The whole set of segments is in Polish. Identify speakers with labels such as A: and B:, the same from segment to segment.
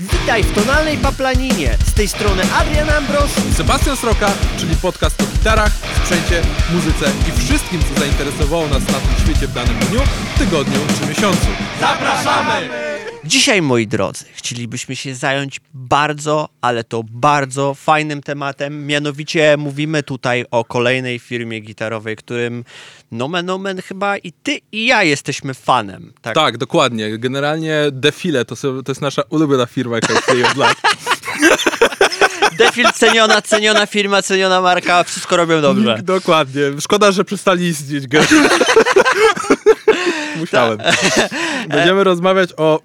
A: Witaj w tonalnej paplaninie. Z tej strony Adrian Ambros.
B: i Sebastian Sroka, czyli podcast o gitarach, sprzęcie, muzyce i wszystkim, co zainteresowało nas na tym świecie w danym dniu, tygodniu czy miesiącu.
A: Dzisiaj, moi drodzy, chcielibyśmy się zająć bardzo, ale to bardzo fajnym tematem. Mianowicie mówimy tutaj o kolejnej firmie gitarowej, którym nomen omen chyba i ty i ja jesteśmy fanem. Tak,
B: Tak, dokładnie. Generalnie Defile to, to jest nasza ulubiona firma, jaka istnieje od lat.
A: Defil ceniona, ceniona firma, ceniona marka, wszystko robią dobrze.
B: Dokładnie. Szkoda, że przestali istnieć. Musiałem. Będziemy rozmawiać o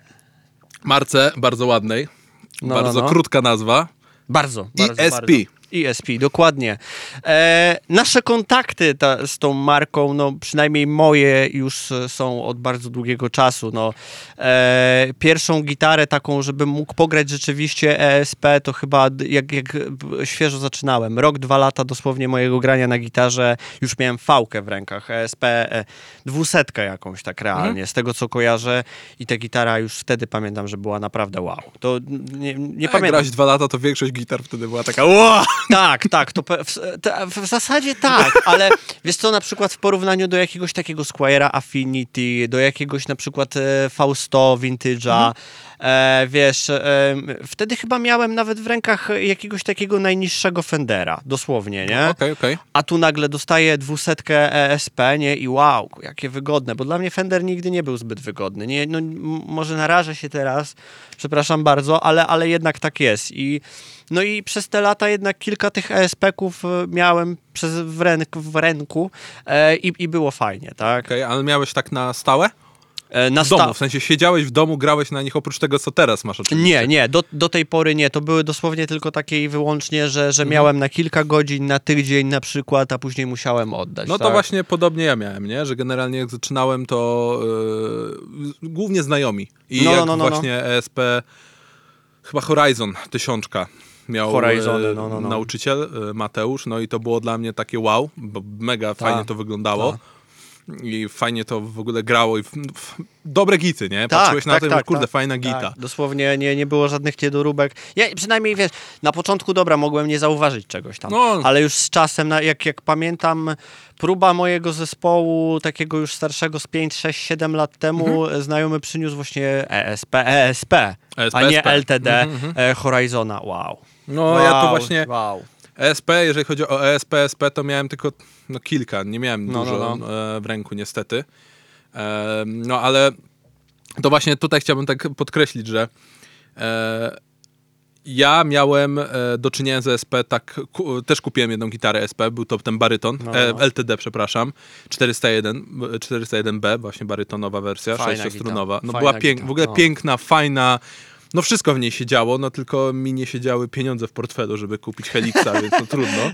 B: marce bardzo ładnej.
A: No,
B: bardzo
A: no, no.
B: krótka nazwa.
A: Bardzo, bardzo,
B: ESP.
A: bardzo. ESP, dokładnie. E, nasze kontakty ta, z tą marką, no przynajmniej moje już e, są od bardzo długiego czasu. No, e, pierwszą gitarę taką, żebym mógł pograć rzeczywiście ESP, to chyba jak, jak świeżo zaczynałem. Rok, dwa lata dosłownie mojego grania na gitarze, już miałem fałkę w rękach, ESP, e, dwusetkę jakąś tak realnie, z tego co kojarzę i ta gitara już wtedy pamiętam, że była naprawdę wow. To nie, nie
B: Jak
A: pamiętam.
B: grałeś dwa lata, to większość gitar wtedy była taka wow!
A: Tak, tak, to w, w zasadzie tak, ale wiesz co, na przykład w porównaniu do jakiegoś takiego Squire'a Affinity, do jakiegoś na przykład e, Fausto Vintage'a, e, wiesz, e, wtedy chyba miałem nawet w rękach jakiegoś takiego najniższego Fendera, dosłownie, nie?
B: Okej, okej.
A: A tu nagle dostaję dwusetkę ESP, nie? I wow, jakie wygodne, bo dla mnie Fender nigdy nie był zbyt wygodny. Nie, no, może narażę się teraz, przepraszam bardzo, ale, ale jednak tak jest. I, no i przez te lata jednak kilka tych ESP-ków e, miałem przez, w, ręku, w ręku e, i, i było fajnie, tak?
B: Okej, ale miałeś tak na stałe?
A: E, na
B: W domu, w sensie siedziałeś w domu, grałeś na nich oprócz tego, co teraz masz oczywiście.
A: Nie, nie, do, do tej pory nie. To były dosłownie tylko takie i wyłącznie, że,
B: Mhm.
A: że miałem na kilka godzin, na tydzień na przykład, a później musiałem oddać.
B: No to
A: tak?
B: właśnie podobnie ja miałem, nie? Że generalnie jak zaczynałem, to yy, głównie znajomi. I
A: No,
B: jak
A: no, no, no.
B: właśnie ESP, chyba Horizon tysiączka miał
A: Horizony,
B: e,
A: no, no, no.
B: nauczyciel e, Mateusz, no i to było dla mnie takie wow, bo mega fajnie to wyglądało. I fajnie to w ogóle grało i w, w, dobre gity, nie? Patrzyłeś na to i mówisz, kurde, fajna gita.
A: Tak, dosłownie nie, nie było żadnych niedoróbek. Ja przynajmniej wiesz, na początku dobra, mogłem nie zauważyć czegoś tam,
B: No.
A: ale już z czasem, jak, jak pamiętam, próba mojego zespołu, takiego już starszego z 5, 6, 7 lat temu,
B: Mhm.
A: znajomy przyniósł właśnie ESP, ESP,
B: ESP,
A: a nie
B: ESP.
A: LTD
B: Mhm,
A: e, Horizona. Wow.
B: No
A: wow,
B: ja to właśnie...
A: Wow.
B: ESP, jeżeli chodzi o E ESP, SP, to miałem tylko no, kilka, nie miałem
A: No,
B: dużo
A: no,
B: E, w ręku niestety. E, no ale to właśnie tutaj chciałbym tak podkreślić, że e, ja miałem e, do czynienia z ESP, tak, ku, też kupiłem jedną gitarę SP, był to ten baryton,
A: No,
B: e,
A: no.
B: LTD, przepraszam, 401, e, 401B, właśnie barytonowa wersja,
A: Fajna
B: sześciostrunowa.
A: gita,
B: No
A: fajna
B: była pięk, w ogóle
A: no.
B: piękna, fajna, no wszystko w niej się działo, no tylko mi nie siedziały pieniądze w portfelu, żeby kupić Helixa, więc no trudno.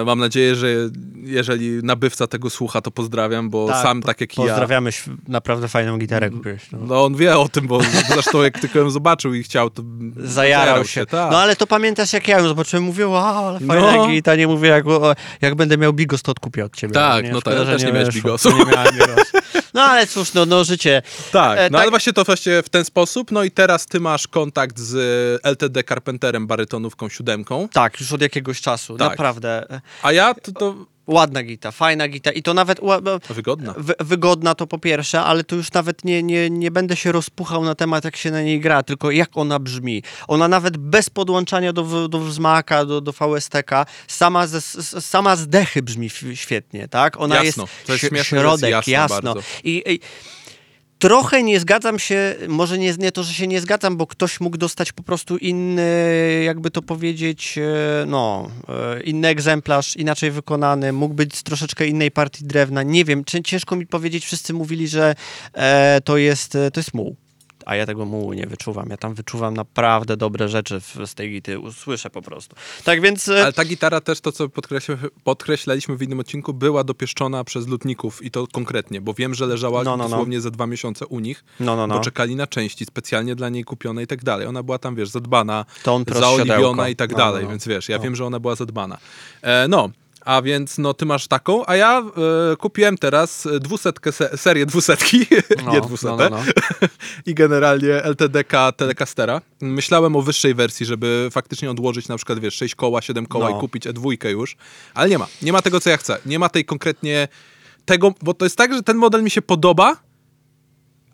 B: E, Mam nadzieję, że jeżeli nabywca tego słucha, to pozdrawiam, bo sam tak jak i ja.
A: Pozdrawiamy, naprawdę fajną gitarę kupiłeś. No.
B: No on wie o tym, bo zresztą jak tylko ją zobaczył i chciał, to
A: Zajarał się.
B: tak.
A: No ale to pamiętasz, jak ja ją zobaczyłem, mówię, wow, ale fajna
B: No.
A: gita, nie mówię, jak, jak będę miał bigos, to odkupię od ciebie.
B: Tak, no tak, ja też nie miałeś bigosu.
A: Nie miałem bigosu. No ale cóż, no, no życie.
B: Tak,
A: E,
B: no
A: tak-
B: ale właśnie to właśnie w ten sposób. No i teraz ty masz kontakt z LTD Carpenterem barytonówką siódemką,
A: Tak, już od jakiegoś czasu,
B: Tak.
A: naprawdę. E,
B: a ja to, to
A: Ładna gita, fajna gita i to nawet bo-
B: wygodna.
A: wy, wygodna to po pierwsze, ale tu już nawet nie, nie, nie będę się rozpuchał na temat, jak się na niej gra, tylko jak ona brzmi. Ona nawet bez podłączania do, do wzmaka, do, do VSTK, sama, ze, sama z dechy brzmi świetnie, tak? Ona
B: Jasno.
A: jest,
B: To jest śmieszne, że jest
A: środek,
B: jasno
A: jasno. I, I trochę nie zgadzam się, może nie, nie to, że się nie zgadzam, bo ktoś mógł dostać po prostu inny, jakby to powiedzieć, e, no, e, inny egzemplarz, inaczej wykonany, mógł być z troszeczkę innej partii drewna, nie wiem, ciężko mi powiedzieć, wszyscy mówili, że e, to jest, to jest muł. A ja tego mułu nie wyczuwam. Ja tam wyczuwam naprawdę dobre rzeczy w, z tej gity. Usłyszę po prostu. Tak więc. e,
B: Ale ta gitara też, to co podkreśl, podkreślaliśmy w innym odcinku, była dopieszczona przez lutników i to konkretnie, bo wiem, że leżała
A: No, no, no.
B: dosłownie za dwa miesiące u nich,
A: No, no, no.
B: bo czekali na części specjalnie dla niej kupione i tak dalej. Ona była tam, wiesz, zadbana, zaoliwiona i tak
A: No,
B: dalej,
A: no, no.
B: więc wiesz, ja
A: No.
B: wiem, że ona była zadbana. E, no, A więc no ty masz taką, a ja e, kupiłem teraz dwusetkę, se, serię dwusetki,
A: No,
B: nie dwusetę.
A: no, no, no.
B: I generalnie LTDK Telecastera. Myślałem o wyższej wersji, żeby faktycznie odłożyć na przykład, wiesz, 6 koła, 7 koła
A: No.
B: i kupić E2 już, ale nie ma. Nie ma tego, co ja chcę. Nie ma tej konkretnie tego, bo to jest tak, że ten model mi się podoba,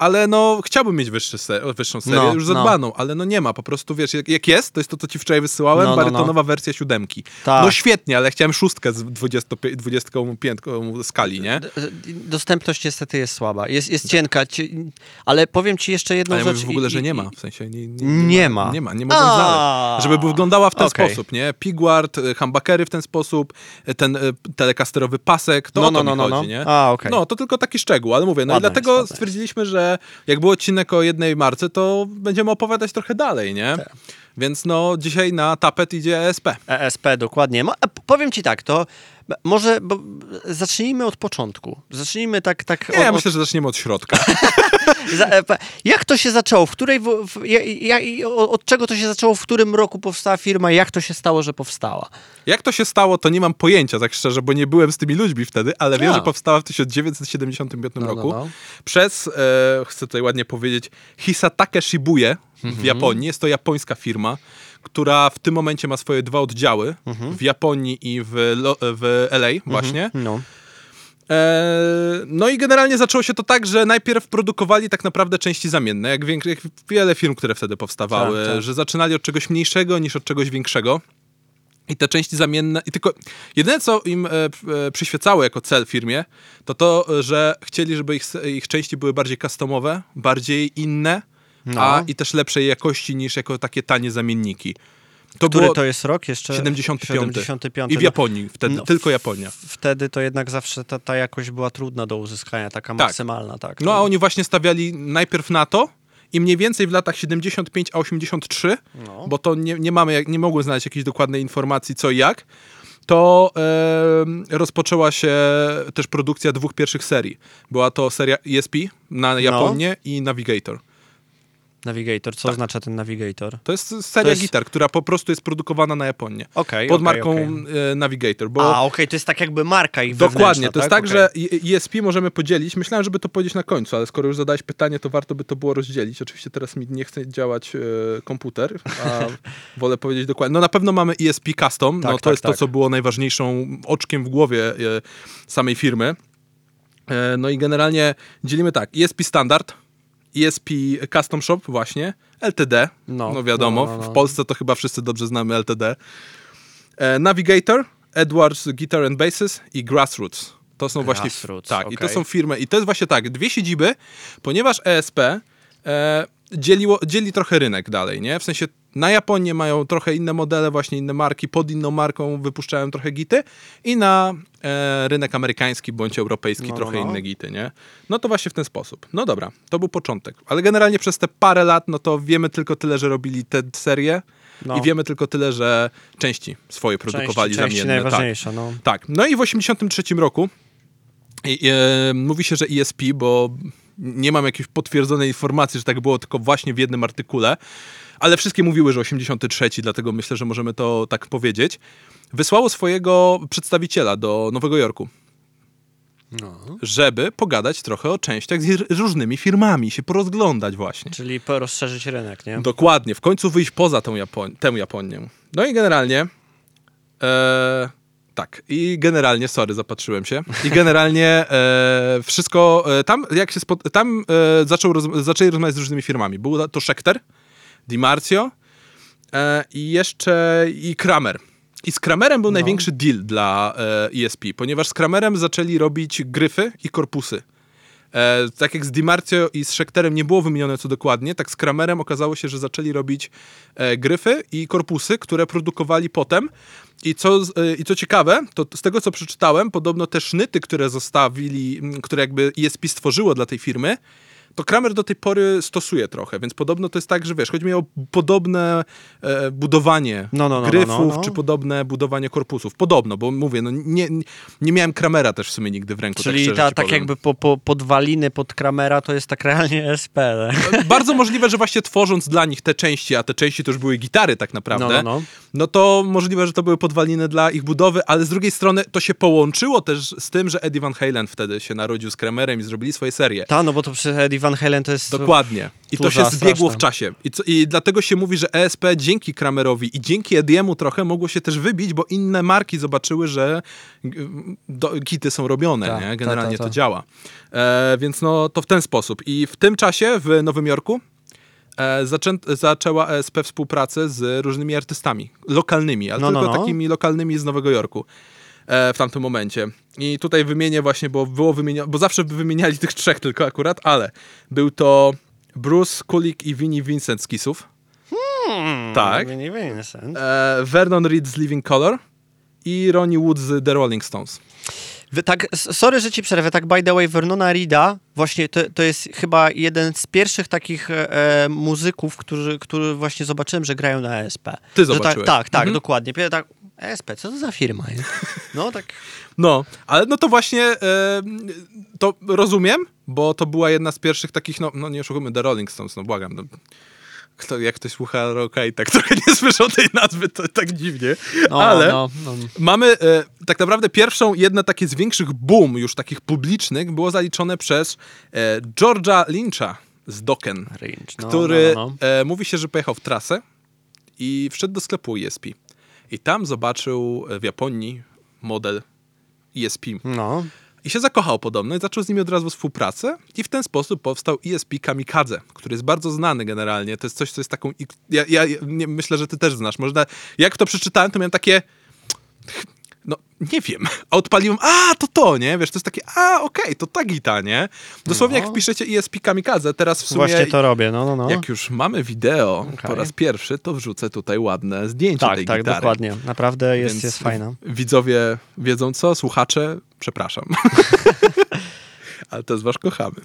B: ale no chciałbym mieć wyższy se, wyższą serię,
A: No,
B: już
A: no.
B: zadbaną, ale no nie ma, po prostu wiesz, jak, jak jest, to jest to, co ci wczoraj wysyłałem,
A: No, no,
B: barytonowa wersja siódemki.
A: Tak.
B: No świetnie, ale chciałem szóstkę z 25, 25 skali, nie?
A: Dostępność niestety jest słaba. Jest, jest cienka, ci, ale powiem ci jeszcze jedną
B: Ale ja
A: rzecz.
B: mówię w ogóle, że nie ma, w sensie nie, nie,
A: Nie ma.
B: Nie ma, nie mogę
A: A.
B: znaleźć. Żeby wyglądała w ten
A: Okej.
B: sposób, nie? Pigward, y, humbuckery w ten sposób, y, ten y, telekasterowy pasek, to
A: No,
B: o
A: no,
B: to
A: no,
B: mi
A: no,
B: chodzi,
A: no.
B: nie?
A: A, okej.
B: No, to tylko taki szczegół, ale mówię, no i dlatego stwierdziliśmy, że jak był odcinek o jednej marce, to będziemy opowiadać trochę dalej, nie?
A: Tak.
B: Więc no, dzisiaj na tapet idzie ESP.
A: ESP, dokładnie. P- powiem ci tak, to może bo, zacznijmy od początku. Zacznijmy tak... tak
B: Nie,
A: od,
B: ja
A: od-
B: myślę, że zaczniemy od środka.
A: E, jak to się zaczęło? W której, w, w, od czego to się zaczęło? W którym roku powstała firma? Jak to się stało, że powstała?
B: Jak to się stało, to nie mam pojęcia, tak szczerze, bo nie byłem z tymi ludźmi wtedy, ale wiem,
A: A.
B: że powstała w 1975
A: No, no,
B: roku
A: no.
B: przez, e, chcę tutaj ładnie powiedzieć, Hisatake Shibuya
A: Mhm.
B: w Japonii. Jest to japońska firma, która w tym momencie ma swoje dwa oddziały
A: Mhm.
B: w Japonii i w, Lo- w LA właśnie.
A: No.
B: E, no i generalnie zaczęło się to tak, że najpierw produkowali tak naprawdę części zamienne, jak, jak wiele firm, które wtedy powstawały,
A: Tak, tak.
B: że zaczynali od czegoś mniejszego niż od czegoś większego. I te części zamienne, i tylko jedyne co im e, e, przyświecało jako cel firmie, to to, że chcieli, żeby ich, ich części były bardziej customowe, bardziej inne,
A: No.
B: a i też lepszej jakości niż jako takie tanie zamienniki. To
A: Który
B: było
A: to jest rok? Jeszcze
B: 75.
A: 75.
B: I w
A: No,
B: Japonii, wtedy
A: no,
B: tylko Japonia.
A: Wtedy to jednak zawsze ta, ta jakość była trudna do uzyskania, taka
B: Tak.
A: maksymalna, tak.
B: No a oni właśnie stawiali najpierw na to i mniej więcej w latach 75 a 83,
A: No.
B: bo to nie, nie mamy, nie mogłem znaleźć jakiejś dokładnej informacji co i jak, to e, rozpoczęła się też produkcja dwóch pierwszych serii. Była to seria ESP na Japonię i Navigator.
A: Navigator, co oznacza ten Navigator?
B: To jest seria
A: To jest-
B: gitar, która po prostu jest produkowana na Japonię.
A: Okej,
B: pod
A: okej,
B: marką
A: okej.
B: e, Navigator, bo
A: A, okej, to jest tak jakby marka ich
B: Dokładnie, to jest tak,
A: Okej.
B: że ESP możemy podzielić. Myślałem, żeby to powiedzieć na końcu, ale skoro już zadałeś pytanie, to warto by to było rozdzielić. Oczywiście teraz mi nie chce działać e, komputer, a wolę powiedzieć dokładnie. No na pewno mamy ESP Custom,
A: Tak,
B: no to
A: tak,
B: jest to,
A: tak.
B: co było najważniejszą oczkiem w głowie e, samej firmy. E, no i generalnie dzielimy tak, ESP Standard, ESP Custom Shop właśnie, LTD, no,
A: No,
B: wiadomo,
A: no, no, no.
B: w Polsce to chyba wszyscy dobrze znamy LTD. E, Navigator, Edwards Guitar and Basses i Grassroots. To są właśnie.
A: Grassroots,
B: Tak, i to są firmy. I to jest właśnie tak, dwie siedziby, ponieważ ESP e, dzieliło, dzieli trochę rynek dalej, nie? W sensie na Japonię mają trochę inne modele, właśnie inne marki, pod inną marką wypuszczają trochę gity i na e, rynek amerykański bądź europejski
A: No, no,
B: trochę
A: no.
B: inne gity, nie? No to właśnie w ten sposób. No dobra, to był początek. Ale generalnie przez te parę lat, no to wiemy tylko tyle, że robili te serie
A: No.
B: i wiemy tylko tyle, że części swoje produkowali
A: części, części
B: zamienne. Tak.
A: najważniejsze, no.
B: Tak, no i w 83 roku i, e, mówi się, że ESP, bo nie mam jakiejś potwierdzonej informacji, że tak było, tylko właśnie w jednym artykule, ale wszystkie mówiły, że 83, dlatego myślę, że możemy to tak powiedzieć, wysłało swojego przedstawiciela do Nowego Jorku,
A: no.
B: żeby pogadać trochę o częściach z różnymi firmami, się porozglądać właśnie.
A: Czyli rozszerzyć rynek, nie?
B: Dokładnie, w końcu wyjść poza tą, Japon- tę Japonię. No i generalnie. E, tak, i generalnie, sorry, zapatrzyłem się. I generalnie e, wszystko. E, tam, jak się spod- tam e, zaczął roz- zaczęli rozmawiać z różnymi firmami. Był to Schecter, Di Marzio e, i jeszcze i Kramer. I z Kramerem był największy deal dla e, ESP, ponieważ z Kramerem zaczęli robić gryfy i korpusy. E, tak jak z Dimarcio i z Schecterem nie było wymienione co dokładnie, tak z Kramerem okazało się, że zaczęli robić e, gryfy i korpusy, które produkowali potem. I co, e, I co ciekawe, to z tego co przeczytałem, podobno te sznyty, które zostawili, które jakby ESP stworzyło dla tej firmy, to Kramer do tej pory stosuje trochę, więc podobno to jest tak, że wiesz, chodzi mi o podobne e, budowanie
A: No, no, no, no,
B: gryfów,
A: no, no.
B: czy podobne budowanie korpusów. Podobno, bo mówię, no nie, nie miałem Kramera też w sumie nigdy w ręku, tak
A: Czyli
B: szczerze
A: ta, tak
B: powiem.
A: jakby po, po, podwaliny pod Kramera to jest tak realnie SP. nie?
B: Bardzo możliwe, że właśnie tworząc dla nich te części, a te części to już były gitary tak naprawdę,
A: No,
B: to możliwe, że to były podwaliny dla ich budowy, ale z drugiej strony to się połączyło też z tym, że Eddie Van Halen wtedy się narodził z Kramerem i zrobili swoje serie.
A: Ta, no bo to przy Eddie Van Halen to jest...
B: Dokładnie. I to się zbiegło w czasie. I, co, I dlatego się mówi, że ESP dzięki Kramerowi i dzięki Ediemu trochę mogło się też wybić, bo inne marki zobaczyły, że g- do, kity są robione,
A: Ta,
B: nie?
A: ta,
B: Generalnie
A: ta, ta.
B: to działa. E, więc no to w ten sposób. I w tym czasie w Nowym Jorku zaczę, zaczęła ESP współpracę z różnymi artystami, lokalnymi, ale
A: No, no,
B: tylko
A: no.
B: takimi lokalnymi z Nowego Jorku e, w tamtym momencie. I tutaj wymienię właśnie, bo było wymienia, bo zawsze by wymieniali tych trzech tylko akurat, ale był to Bruce Kulik i Vinnie Vincent z Kissów,
A: Hmm,
B: tak.
A: Nie Vincent.
B: e, Vernon Reed z Living Color i Ronnie Wood z The Rolling Stones.
A: Tak, sorry, że ci przerwę, tak by the way, Vernona Rida, właśnie to, to jest chyba jeden z pierwszych takich e, muzyków, którzy, który właśnie zobaczyłem, że grają na ESP.
B: Ty
A: Że tak,
B: zobaczyłeś.
A: tak, tak,
B: Mhm.
A: dokładnie. Tak, ESP, co to za firma jest? No tak,
B: No, ale no to właśnie e, to rozumiem, bo to była jedna z pierwszych takich, no, no nie oszukujmy, The Rolling Stones, no błagam. No. Kto, jak ktoś słucha rocka i tak trochę nie słyszał tej nazwy, to tak dziwnie.
A: no,
B: ale
A: no, no.
B: mamy e, tak naprawdę pierwszą, jedno takie z większych boom już takich publicznych było zaliczone przez e, George'a Lyncha z Dokken,
A: Range, no,
B: który
A: no, no.
B: E, mówi się, że pojechał w trasę i wszedł do sklepu ESP. I tam zobaczył w Japonii model ESP.
A: no.
B: I się zakochał podobno i zaczął z nimi od razu współpracę i w ten sposób powstał ESP Kamikadze, który jest bardzo znany generalnie. To jest coś, co jest taką... Ja, ja ja myślę, że ty też znasz. Można, jak to przeczytałem, to miałem takie... No, nie wiem. A odpaliłem, a, to to, nie? Wiesz, to jest takie, a, okej, to ta gita, nie? Dosłownie
A: No.
B: jak wpiszecie ESP Kamikadze, teraz w sumie...
A: Właśnie to robię, no, no, no.
B: Jak już mamy wideo po
A: Okej.
B: raz pierwszy, to wrzucę tutaj ładne zdjęcie
A: tak,
B: tej
A: tak,
B: gitary.
A: dokładnie. Naprawdę jest,
B: Więc
A: jest fajna.
B: Widzowie wiedzą co, słuchacze, przepraszam. Ale też was kochamy.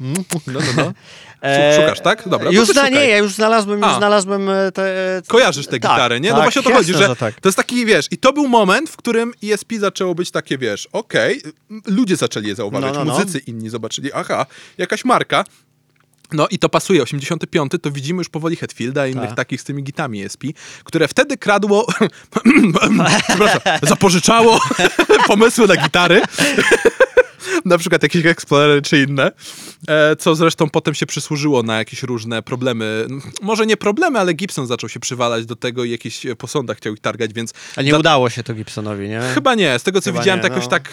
B: No, no, no.
A: E,
B: Szukasz, tak? Dobra, to
A: już
B: szukaj.
A: nie, ja już znalazłem, już
B: A.
A: znalazłem e, te...
B: Kojarzysz tę
A: tak,
B: gitarę, nie? No
A: tak,
B: właśnie o to chodzi, że,
A: tak.
B: to jest taki, wiesz, i to był moment, w którym ESP zaczęło być takie, wiesz, okej, ludzie zaczęli je zauważyć,
A: No, no, no.
B: muzycy inni zobaczyli, aha, jakaś marka. No i to pasuje, 85 to widzimy już powoli Hetfielda i innych
A: Tak.
B: takich z tymi gitami ESP, które wtedy kradło, przepraszam, zapożyczało pomysły na gitary. Na przykład jakieś Explorery czy inne, e, co zresztą potem się przysłużyło na jakieś różne problemy. Może nie problemy, ale Gibson zaczął się przywalać do tego i jakieś e, po sądach chciał ich targać, więc
A: A nie
B: Za-
A: udało się to Gibsonowi, nie?
B: chyba nie. Z tego co
A: Chyba
B: widziałem,
A: nie,
B: to jakoś
A: no.
B: tak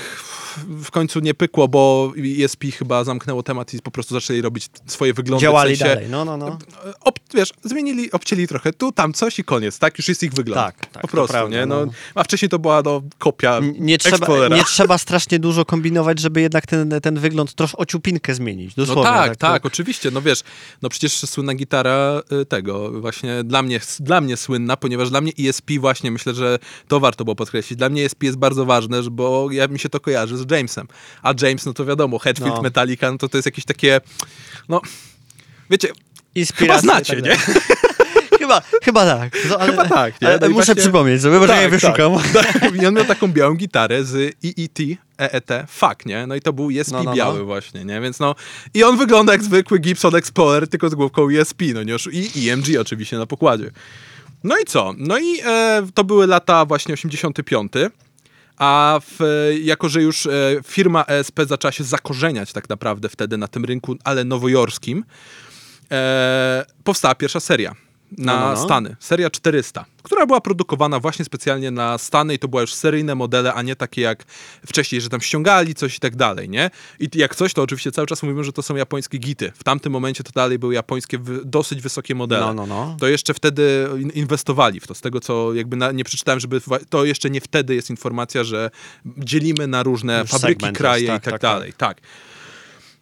B: w końcu nie pykło, bo ESP chyba zamknęło temat i po prostu zaczęli robić swoje wyglądy.
A: Działali
B: w sensie,
A: dalej, no, no, no.
B: Ob, wiesz, zmienili, obcięli trochę tu, tam coś i koniec, tak? Już jest ich wygląd.
A: Tak, tak,
B: Po prostu,
A: prawda,
B: nie? No,
A: no.
B: A wcześniej to była no, kopia
A: Nie trzeba, nie trzeba strasznie dużo kombinować, żeby jednak ten, ten wygląd trosz ociupinkę zmienić.
B: No
A: Dosłownie.
B: tak, tak, oczywiście. No wiesz, no przecież słynna gitara y, tego, właśnie dla mnie, dla mnie słynna, ponieważ dla mnie ESP właśnie, myślę, że to warto było podkreślić. Dla mnie ESP jest bardzo ważne, bo ja mi się to kojarzy z Jamesem. A James, no to wiadomo, Hetfield,
A: No.
B: Metallica, no to to jest jakieś takie, no, wiecie, chyba
A: Inspiracja i
B: znacie,
A: tak
B: nie?
A: chyba, chyba tak. No, ale,
B: Chyba tak, nie? No
A: muszę
B: właśnie-
A: przypomnieć sobie, bo
B: Tak,
A: ja je wyszukam.
B: Tak. I on miał taką białą gitarę z EET, EET, fuck, nie? No i to był ESP
A: No, no, no.
B: biały właśnie, nie? Więc no, i on wygląda jak zwykły Gibson Explorer, tylko z główką ESP, no nie? I EMG oczywiście na pokładzie. No i co? No i e, to były lata właśnie 85. A w, jako, że już e, firma ESP zaczęła się zakorzeniać tak naprawdę wtedy na tym rynku, ale nowojorskim, e, powstała pierwsza seria na
A: No, no, no.
B: Stany. Seria 400, która była produkowana właśnie specjalnie na Stany i to były już seryjne modele, a nie takie jak wcześniej, że tam ściągali coś i tak dalej, nie? I jak coś, to oczywiście cały czas mówimy, że to są japońskie gity. W tamtym momencie to dalej były japońskie, dosyć wysokie modele.
A: No, no, no.
B: To jeszcze wtedy in- inwestowali w to. Z tego, co jakby na, nie przeczytałem, żeby to jeszcze nie wtedy jest informacja, że dzielimy na różne
A: Już
B: fabryki, kraje
A: jest,
B: i
A: tak,
B: tak,
A: tak,
B: dalej. Tak.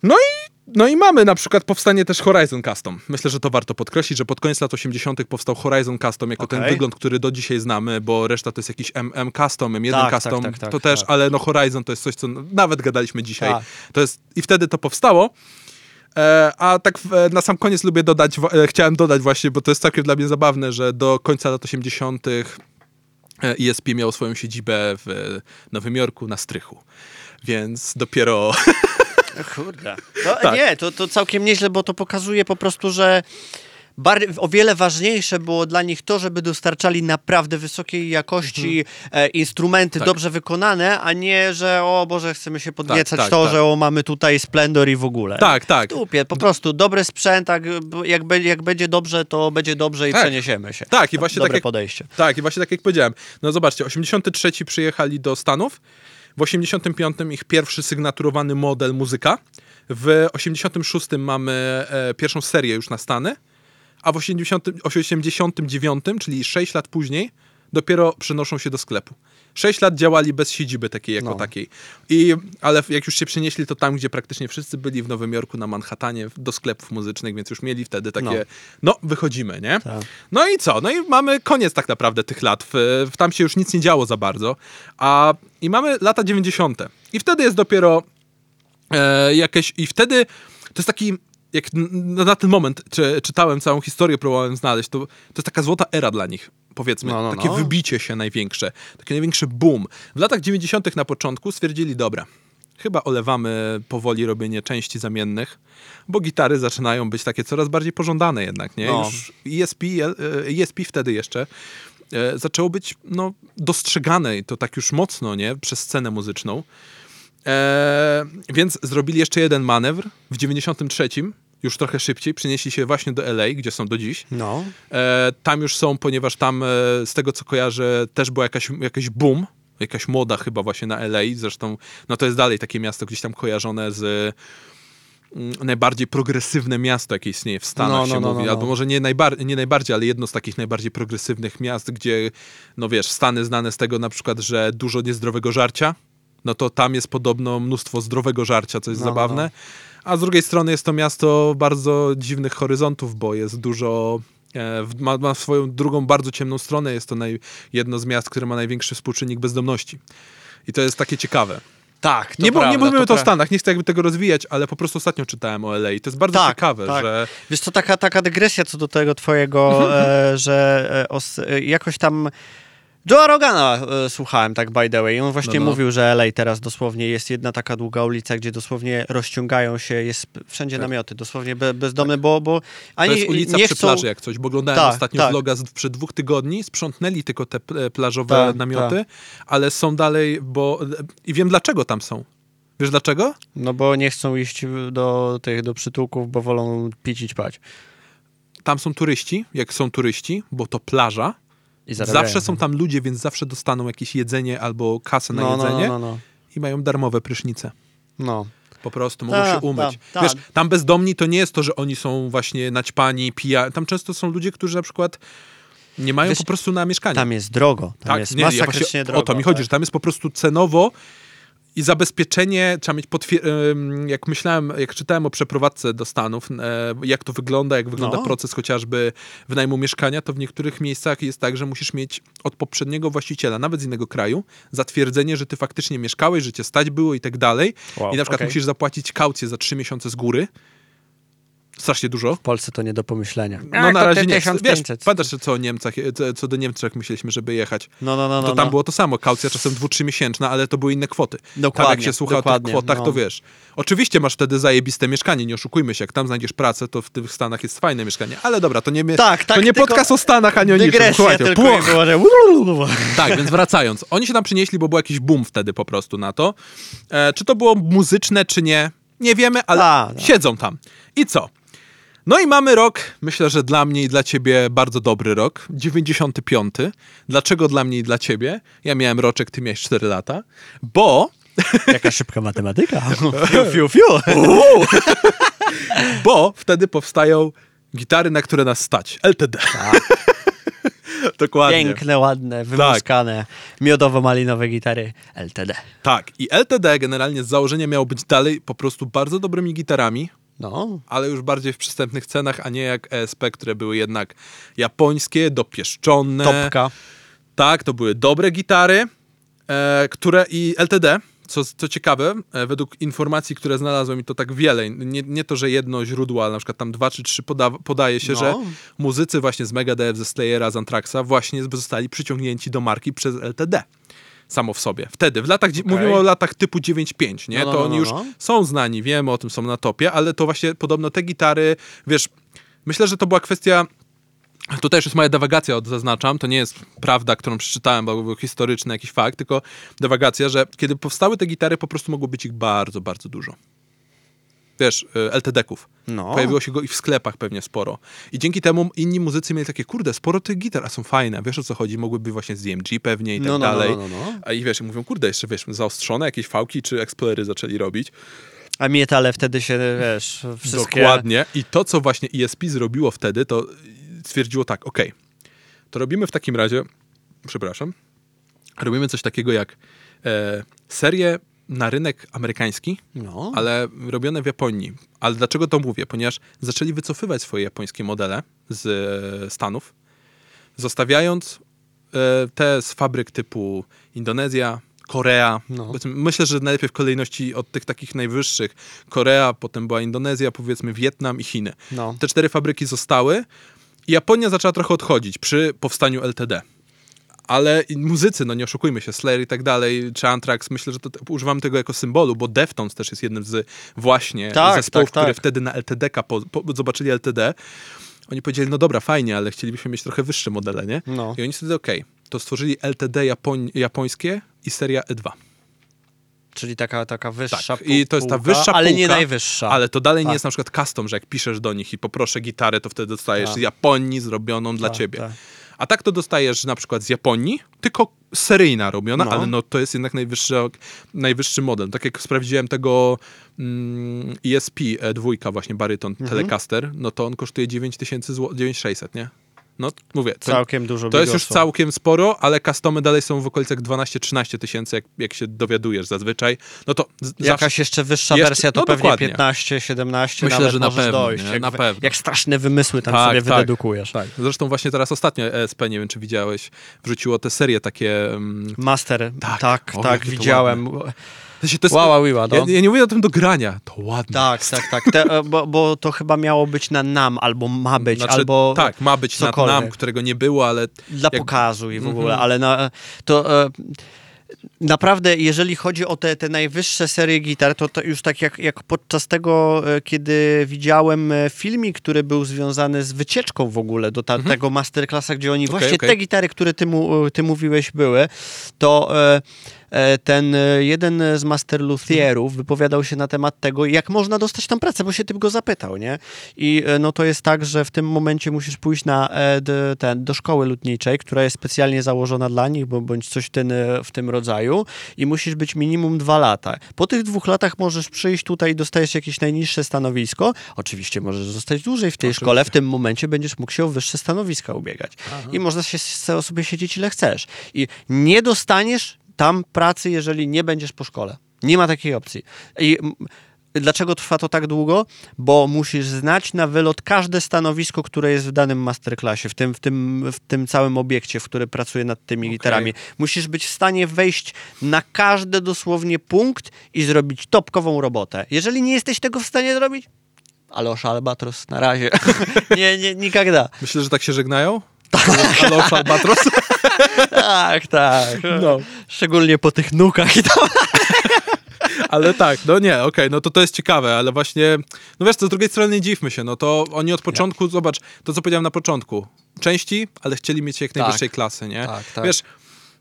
B: No i, no i mamy na przykład powstanie też Horizon Custom. Myślę, że to warto podkreślić, że pod koniec lat 80. powstał Horizon Custom jako ten
A: Okej.
B: wygląd, który do dzisiaj znamy, bo reszta to jest jakiś MM Custom, M1
A: Tak, tak,
B: Custom,
A: tak, tak,
B: to też,
A: tak.
B: ale no Horizon to jest coś, co nawet gadaliśmy dzisiaj.
A: Tak.
B: To jest, I wtedy to powstało. E, a tak na sam koniec lubię dodać, e, chciałem dodać właśnie, bo to jest całkiem dla mnie zabawne, że do końca lat 80. e, ESP miał swoją siedzibę w Nowym Jorku na strychu. Więc dopiero.
A: Kurde. No,
B: Tak.
A: Nie, to, to całkiem nieźle, bo to pokazuje po prostu, że o wiele ważniejsze było dla nich to, żeby dostarczali naprawdę wysokiej jakości e, instrumenty
B: Tak.
A: dobrze wykonane, a nie, że o Boże, chcemy się podniecać
B: tak,
A: to,
B: tak.
A: że o, mamy tutaj Splendor i w ogóle.
B: tak, tak.
A: Dupie, po prostu dobry sprzęt, tak, jak, be- jak będzie dobrze, to będzie dobrze i
B: Tak.
A: przeniesiemy się.
B: Tak, i właśnie
A: Dobre
B: tak jak,
A: podejście.
B: Tak, i właśnie tak jak powiedziałem. No zobaczcie, 83 przyjechali do Stanów, w 85 ich pierwszy sygnaturowany model muzyka, w 86 mamy e, pierwszą serię już na Stany, a w 80, 89, czyli 6 lat później, dopiero przenoszą się do sklepu. 6 lat działali bez siedziby takiej jako
A: No.
B: takiej. I, ale jak już się przenieśli, to tam, gdzie praktycznie wszyscy byli w Nowym Jorku, na Manhattanie, do sklepów muzycznych, więc już mieli wtedy takie,
A: No.
B: no, wychodzimy, nie?
A: Tak.
B: No i co? No i mamy koniec tak naprawdę tych lat. W, w tam się już nic nie działo za bardzo. A i mamy lata 90. I wtedy jest dopiero e, jakieś. I wtedy to jest taki. Jak na ten moment czy, czytałem całą historię, próbowałem znaleźć, to, to jest taka złota era dla nich, powiedzmy.
A: No, no,
B: takie
A: no.
B: wybicie się największe, taki największy boom. W latach 90. na początku stwierdzili, dobra, chyba olewamy powoli robienie części zamiennych, bo gitary zaczynają być takie coraz bardziej pożądane jednak, nie?
A: No.
B: Już ESP, e, ESP wtedy jeszcze e, zaczęło być no, dostrzegane i to tak już mocno, nie? Przez scenę muzyczną. E, więc zrobili jeszcze jeden manewr w 93, już trochę szybciej, przenieśli się właśnie do LA, gdzie są do dziś.
A: No.
B: E, tam już są, ponieważ tam, e, z tego co kojarzę, też była jakaś, jakaś boom, jakaś moda chyba właśnie na LA, zresztą no to jest dalej takie miasto gdzieś tam kojarzone z mm, najbardziej progresywne miasto, jakie istnieje w Stanach
A: No, no,
B: się
A: no,
B: mówi,
A: no,
B: albo
A: no.
B: może nie, najbar- nie najbardziej, ale jedno z takich najbardziej progresywnych miast, gdzie, no wiesz, Stany znane z tego na przykład, że dużo niezdrowego żarcia, no to tam jest podobno mnóstwo zdrowego żarcia, co jest
A: No, no,
B: zabawne. A z drugiej strony jest to miasto bardzo dziwnych horyzontów, bo jest dużo. e, Ma, ma swoją drugą bardzo ciemną stronę. Jest to naj, jedno z miast, które ma największy współczynnik bezdomności. I to jest takie ciekawe.
A: Tak, to
B: nie,
A: prawda,
B: nie mówimy to o
A: pra-
B: Stanach, nie chcę jakby tego rozwijać, ale po prostu ostatnio czytałem o LA. i To jest bardzo
A: Tak,
B: ciekawe,
A: tak.
B: że.
A: Wiesz, to taka, taka dygresja co do tego twojego, e, że e, os, e, jakoś tam Joe Rogana e, słuchałem, tak by the way. I on właśnie
B: No, no.
A: mówił, że LA teraz dosłownie jest jedna taka długa ulica, gdzie dosłownie rozciągają się, jest wszędzie
B: Tak.
A: namioty, dosłownie be, bezdomne, bo, bo
B: To
A: ani
B: jest ulica
A: nie
B: przy
A: chcą...
B: plaży jak coś, bo oglądałem
A: Tak,
B: ostatnio
A: tak.
B: vloga z, przed dwóch tygodni, sprzątnęli tylko te pl- plażowe
A: Tak,
B: namioty, ale są dalej, bo i wiem dlaczego tam są. Wiesz dlaczego?
A: No bo nie chcą iść do tych, do przytułków, bo wolą pić i ćpać.
B: Tam są turyści, jak są turyści, bo to plaża. Zawsze są tam ludzie, więc zawsze dostaną jakieś jedzenie albo kasę na
A: no, no,
B: jedzenie
A: no, no, no.
B: i mają darmowe prysznice.
A: no.
B: Po prostu mogą
A: Ta,
B: się umyć.
A: ta, ta.
B: Wiesz, tam bezdomni to nie jest to, że oni są właśnie naćpani, pijani. Tam często są ludzie, którzy na przykład nie mają
A: Wiesz,
B: po prostu na mieszkanie.
A: Tam jest drogo, tam jest
B: Tak, nie, ja
A: masakrycznie
B: właśnie,
A: drogo.
B: o to mi chodzi,
A: tak.
B: że tam jest po prostu cenowo i zabezpieczenie, trzeba mieć jak myślałem, jak czytałem o przeprowadzce do Stanów, e, jak to wygląda, jak wygląda
A: No.
B: proces chociażby wynajmu mieszkania, to w niektórych miejscach jest tak, że musisz mieć od poprzedniego właściciela, nawet z innego kraju, zatwierdzenie, że ty faktycznie mieszkałeś, że cię stać było i tak dalej.
A: Wow,
B: I na przykład
A: okej.
B: musisz zapłacić kaucję za trzy miesiące z góry. Strasznie dużo.
A: W Polsce to nie do pomyślenia.
B: No na
A: to
B: razie nie. Wiesz,
A: 1500?
B: pamiętasz co o Niemcach, co, co do Niemczech myśleliśmy, żeby jechać.
A: No, no, no, no.
B: To tam
A: no.
B: było to samo, kaucja czasem dwu, trzy miesięczna, ale to były inne kwoty.
A: Dokładnie,
B: tam jak się słucha o tych kwotach,
A: no.
B: to wiesz. Oczywiście masz wtedy zajebiste mieszkanie, nie oszukujmy się, jak tam znajdziesz pracę, to w tych Stanach jest fajne mieszkanie. Ale dobra, to nie,
A: Tak, tak,
B: to nie podcast o Stanach, ani o niczym.
A: Dygresja
B: Słuchajcie,
A: tylko
B: płoch.
A: i było, że...
B: Tak, więc wracając. Oni się tam przynieśli, bo był jakiś boom wtedy po prostu na to. E, czy to było muzyczne, czy nie, nie wiemy, ale
A: A, no.
B: siedzą tam. I co? No i mamy rok, myślę, że dla mnie i dla ciebie bardzo dobry rok, 95. Dlaczego dla mnie i dla ciebie? Ja miałem roczek, ty miałeś 4 lata, bo,
A: Jaka szybka matematyka. Fiu, fiu, fiu.
B: bo wtedy powstają gitary, na które nas stać. LTD. Dokładnie.
A: Piękne, ładne, wymuskane, miodowo-malinowe gitary LTD.
B: Tak. I LTD generalnie z założenia miało być dalej po prostu bardzo dobrymi gitarami,
A: No,
B: ale już bardziej w przystępnych cenach, a nie jak ESP, które były jednak japońskie, dopieszczone.
A: topka.
B: Tak, to były dobre gitary, e, które i LTD co, co ciekawe, e, według informacji, które znalazłem i to tak wiele, nie, nie to, że jedno źródło, ale na przykład tam dwa czy trzy poda, podaje się,
A: No.
B: że muzycy właśnie z Megadeth, ze Slayera, z Anthraxa właśnie zostali przyciągnięci do marki przez LTD. Samo w sobie. Wtedy, w latach, okay. mówimy o latach typu 9.5, nie?
A: No, no,
B: to
A: no,
B: oni
A: no,
B: już
A: no.
B: są znani, wiemy o tym, są na topie, ale to właśnie podobno te gitary, wiesz, myślę, że to była kwestia to też jest moja dewagacja, od- zaznaczam. To nie jest prawda, którą przeczytałem, bo był historyczny jakiś fakt, tylko dewagacja, że kiedy powstały te gitary, po prostu mogło być ich bardzo, bardzo dużo. Wiesz, y, LTD-ków.
A: No.
B: Pojawiło się go i w sklepach pewnie sporo. I dzięki temu inni muzycy mieli takie, kurde, sporo tych gitar, a są fajne. Wiesz o co chodzi? Mogłyby właśnie z DMG pewnie i tak
A: No, no, no,
B: dalej.
A: no, no, no.
B: A i wiesz, mówią, kurde, jeszcze wiesz, zaostrzone jakieś fałki czy eksplorery zaczęli robić.
A: A metale wtedy się, wiesz, wszystkie...
B: Dokładnie. I to, co właśnie ESP zrobiło wtedy, to stwierdziło tak, okej, to robimy w takim razie, przepraszam, robimy coś takiego jak e, serię na rynek amerykański,
A: No.
B: ale robione w Japonii. Ale dlaczego to mówię? Ponieważ zaczęli wycofywać swoje japońskie modele z e, Stanów, zostawiając e, te z fabryk typu Indonezja, Korea.
A: No.
B: Myślę, że najlepiej w kolejności od tych takich najwyższych. Korea, potem była Indonezja, powiedzmy Wietnam i Chiny.
A: No.
B: Te cztery fabryki zostały i Japonia zaczęła trochę odchodzić przy powstaniu LTD. Ale muzycy, no nie oszukujmy się, Slayer i tak dalej, czy Anthrax, myślę, że to, używam tego jako symbolu, bo Deftones też jest jednym z właśnie
A: Tak,
B: zespołów,
A: tak,
B: które
A: tak.
B: wtedy na LTD po, po, zobaczyli LTD. Oni powiedzieli, no dobra, fajnie, ale chcielibyśmy mieć trochę wyższe modele, nie?
A: No.
B: I oni wtedy, okej, to stworzyli LTD Japoń, japońskie i seria E E2.
A: Czyli taka, taka wyższa
B: Tak, i to jest ta
A: półka,
B: wyższa
A: Ale nie
B: półka,
A: najwyższa.
B: Ale to dalej
A: Tak.
B: nie jest na przykład custom, że jak piszesz do nich i poproszę gitarę, to wtedy dostajesz
A: Tak.
B: Japonii zrobioną dla
A: Tak,
B: ciebie. A tak to dostajesz na przykład z Japonii, tylko seryjna robiona,
A: No.
B: ale no to jest jednak najwyższy, najwyższy model. Tak jak sprawdziłem tego mm, ESP e, dwójka właśnie baryton
A: Mhm.
B: Telecaster, no to on kosztuje 9000 zł, 9600, nie? No mówię, to,
A: Całkiem dużo
B: to jest już całkiem sporo, ale customy dalej są w okolicach 12-13 tysięcy, jak, jak się dowiadujesz zazwyczaj. No to z- zawsze
A: Jakaś jeszcze wyższa
B: Jeszcze-
A: wersja to
B: no
A: pewnie
B: dokładnie.
A: 15, 17
B: Myślę, że na pewno,
A: dojść.
B: nie?
A: Jak,
B: Na pewno.
A: jak straszne wymysły tam
B: Tak,
A: sobie
B: tak.
A: wydedukujesz.
B: Tak. Zresztą właśnie teraz ostatnio ESP, nie wiem czy widziałeś, wrzuciło te serie takie... Um,
A: Master,
B: Tak.
A: tak, tak,
B: O,
A: widziałem.
B: to się- to jest,
A: Łała, wiła, no.
B: ja, ja nie mówię o tym do grania, to ładne.
A: Tak, tak, tak. Te, e, bo, bo to chyba miało być na nam, albo ma być,
B: Znaczy,
A: albo
B: tak, ma być
A: cokolwiek.
B: nam, którego nie było, ale
A: dla
B: jak-
A: pokazu i w ogóle,
B: Mhm.
A: ale na, to e, naprawdę, jeżeli chodzi o te, te najwyższe serie gitar, to, to już tak jak, jak podczas tego, e, kiedy widziałem e, filmik, który był związany z wycieczką w ogóle do ta, tego masterclassa, gdzie oni
B: Mhm. Okej,
A: właśnie
B: okej.
A: te gitary, które ty, mu, ty mówiłeś były, to e, e, ten e, jeden z master luthierów wypowiadał się na temat tego, jak można dostać tam pracę, bo się typ go zapytał, nie? I e, no to jest tak, że w tym momencie musisz pójść na e, ten, do szkoły lutniczej, która jest specjalnie założona dla nich, bo, bądź coś w tym, w tym rodzaju i musisz być minimum dwa lata. Po tych dwóch latach możesz przyjść tutaj i dostajesz jakieś najniższe stanowisko. Oczywiście możesz zostać dłużej w tej
B: Oczywiście.
A: szkole, w tym momencie będziesz mógł się o wyższe stanowiska ubiegać. I można się sobie siedzieć ile chcesz. I nie dostaniesz tam pracy, jeżeli nie będziesz po szkole. Nie ma takiej opcji. I dlaczego trwa to tak długo? Bo musisz znać na wylot każde stanowisko, które jest w danym masterclassie, w tym, w tym, w tym całym obiekcie, w którym pracuje nad tymi
B: Okej.
A: gitarami. Musisz być w stanie wejść na każdy dosłownie punkt i zrobić topkową robotę. Jeżeli nie jesteś tego w stanie zrobić, Alosz Albatros, na razie. nie, nie, nikada.
B: myślę, że tak się żegnają. Alosz Albatros.
A: Tak, tak.
B: No.
A: Szczególnie po tych nukach i tam.
B: Ale tak, no nie, okej, no to to jest ciekawe, ale właśnie, no wiesz, to z drugiej strony nie dziwmy się, no to oni od początku, zobacz, to co powiedziałem na początku, części, ale chcieli mieć jak najwyższej klasy, nie?
A: Tak, tak.
B: Wiesz,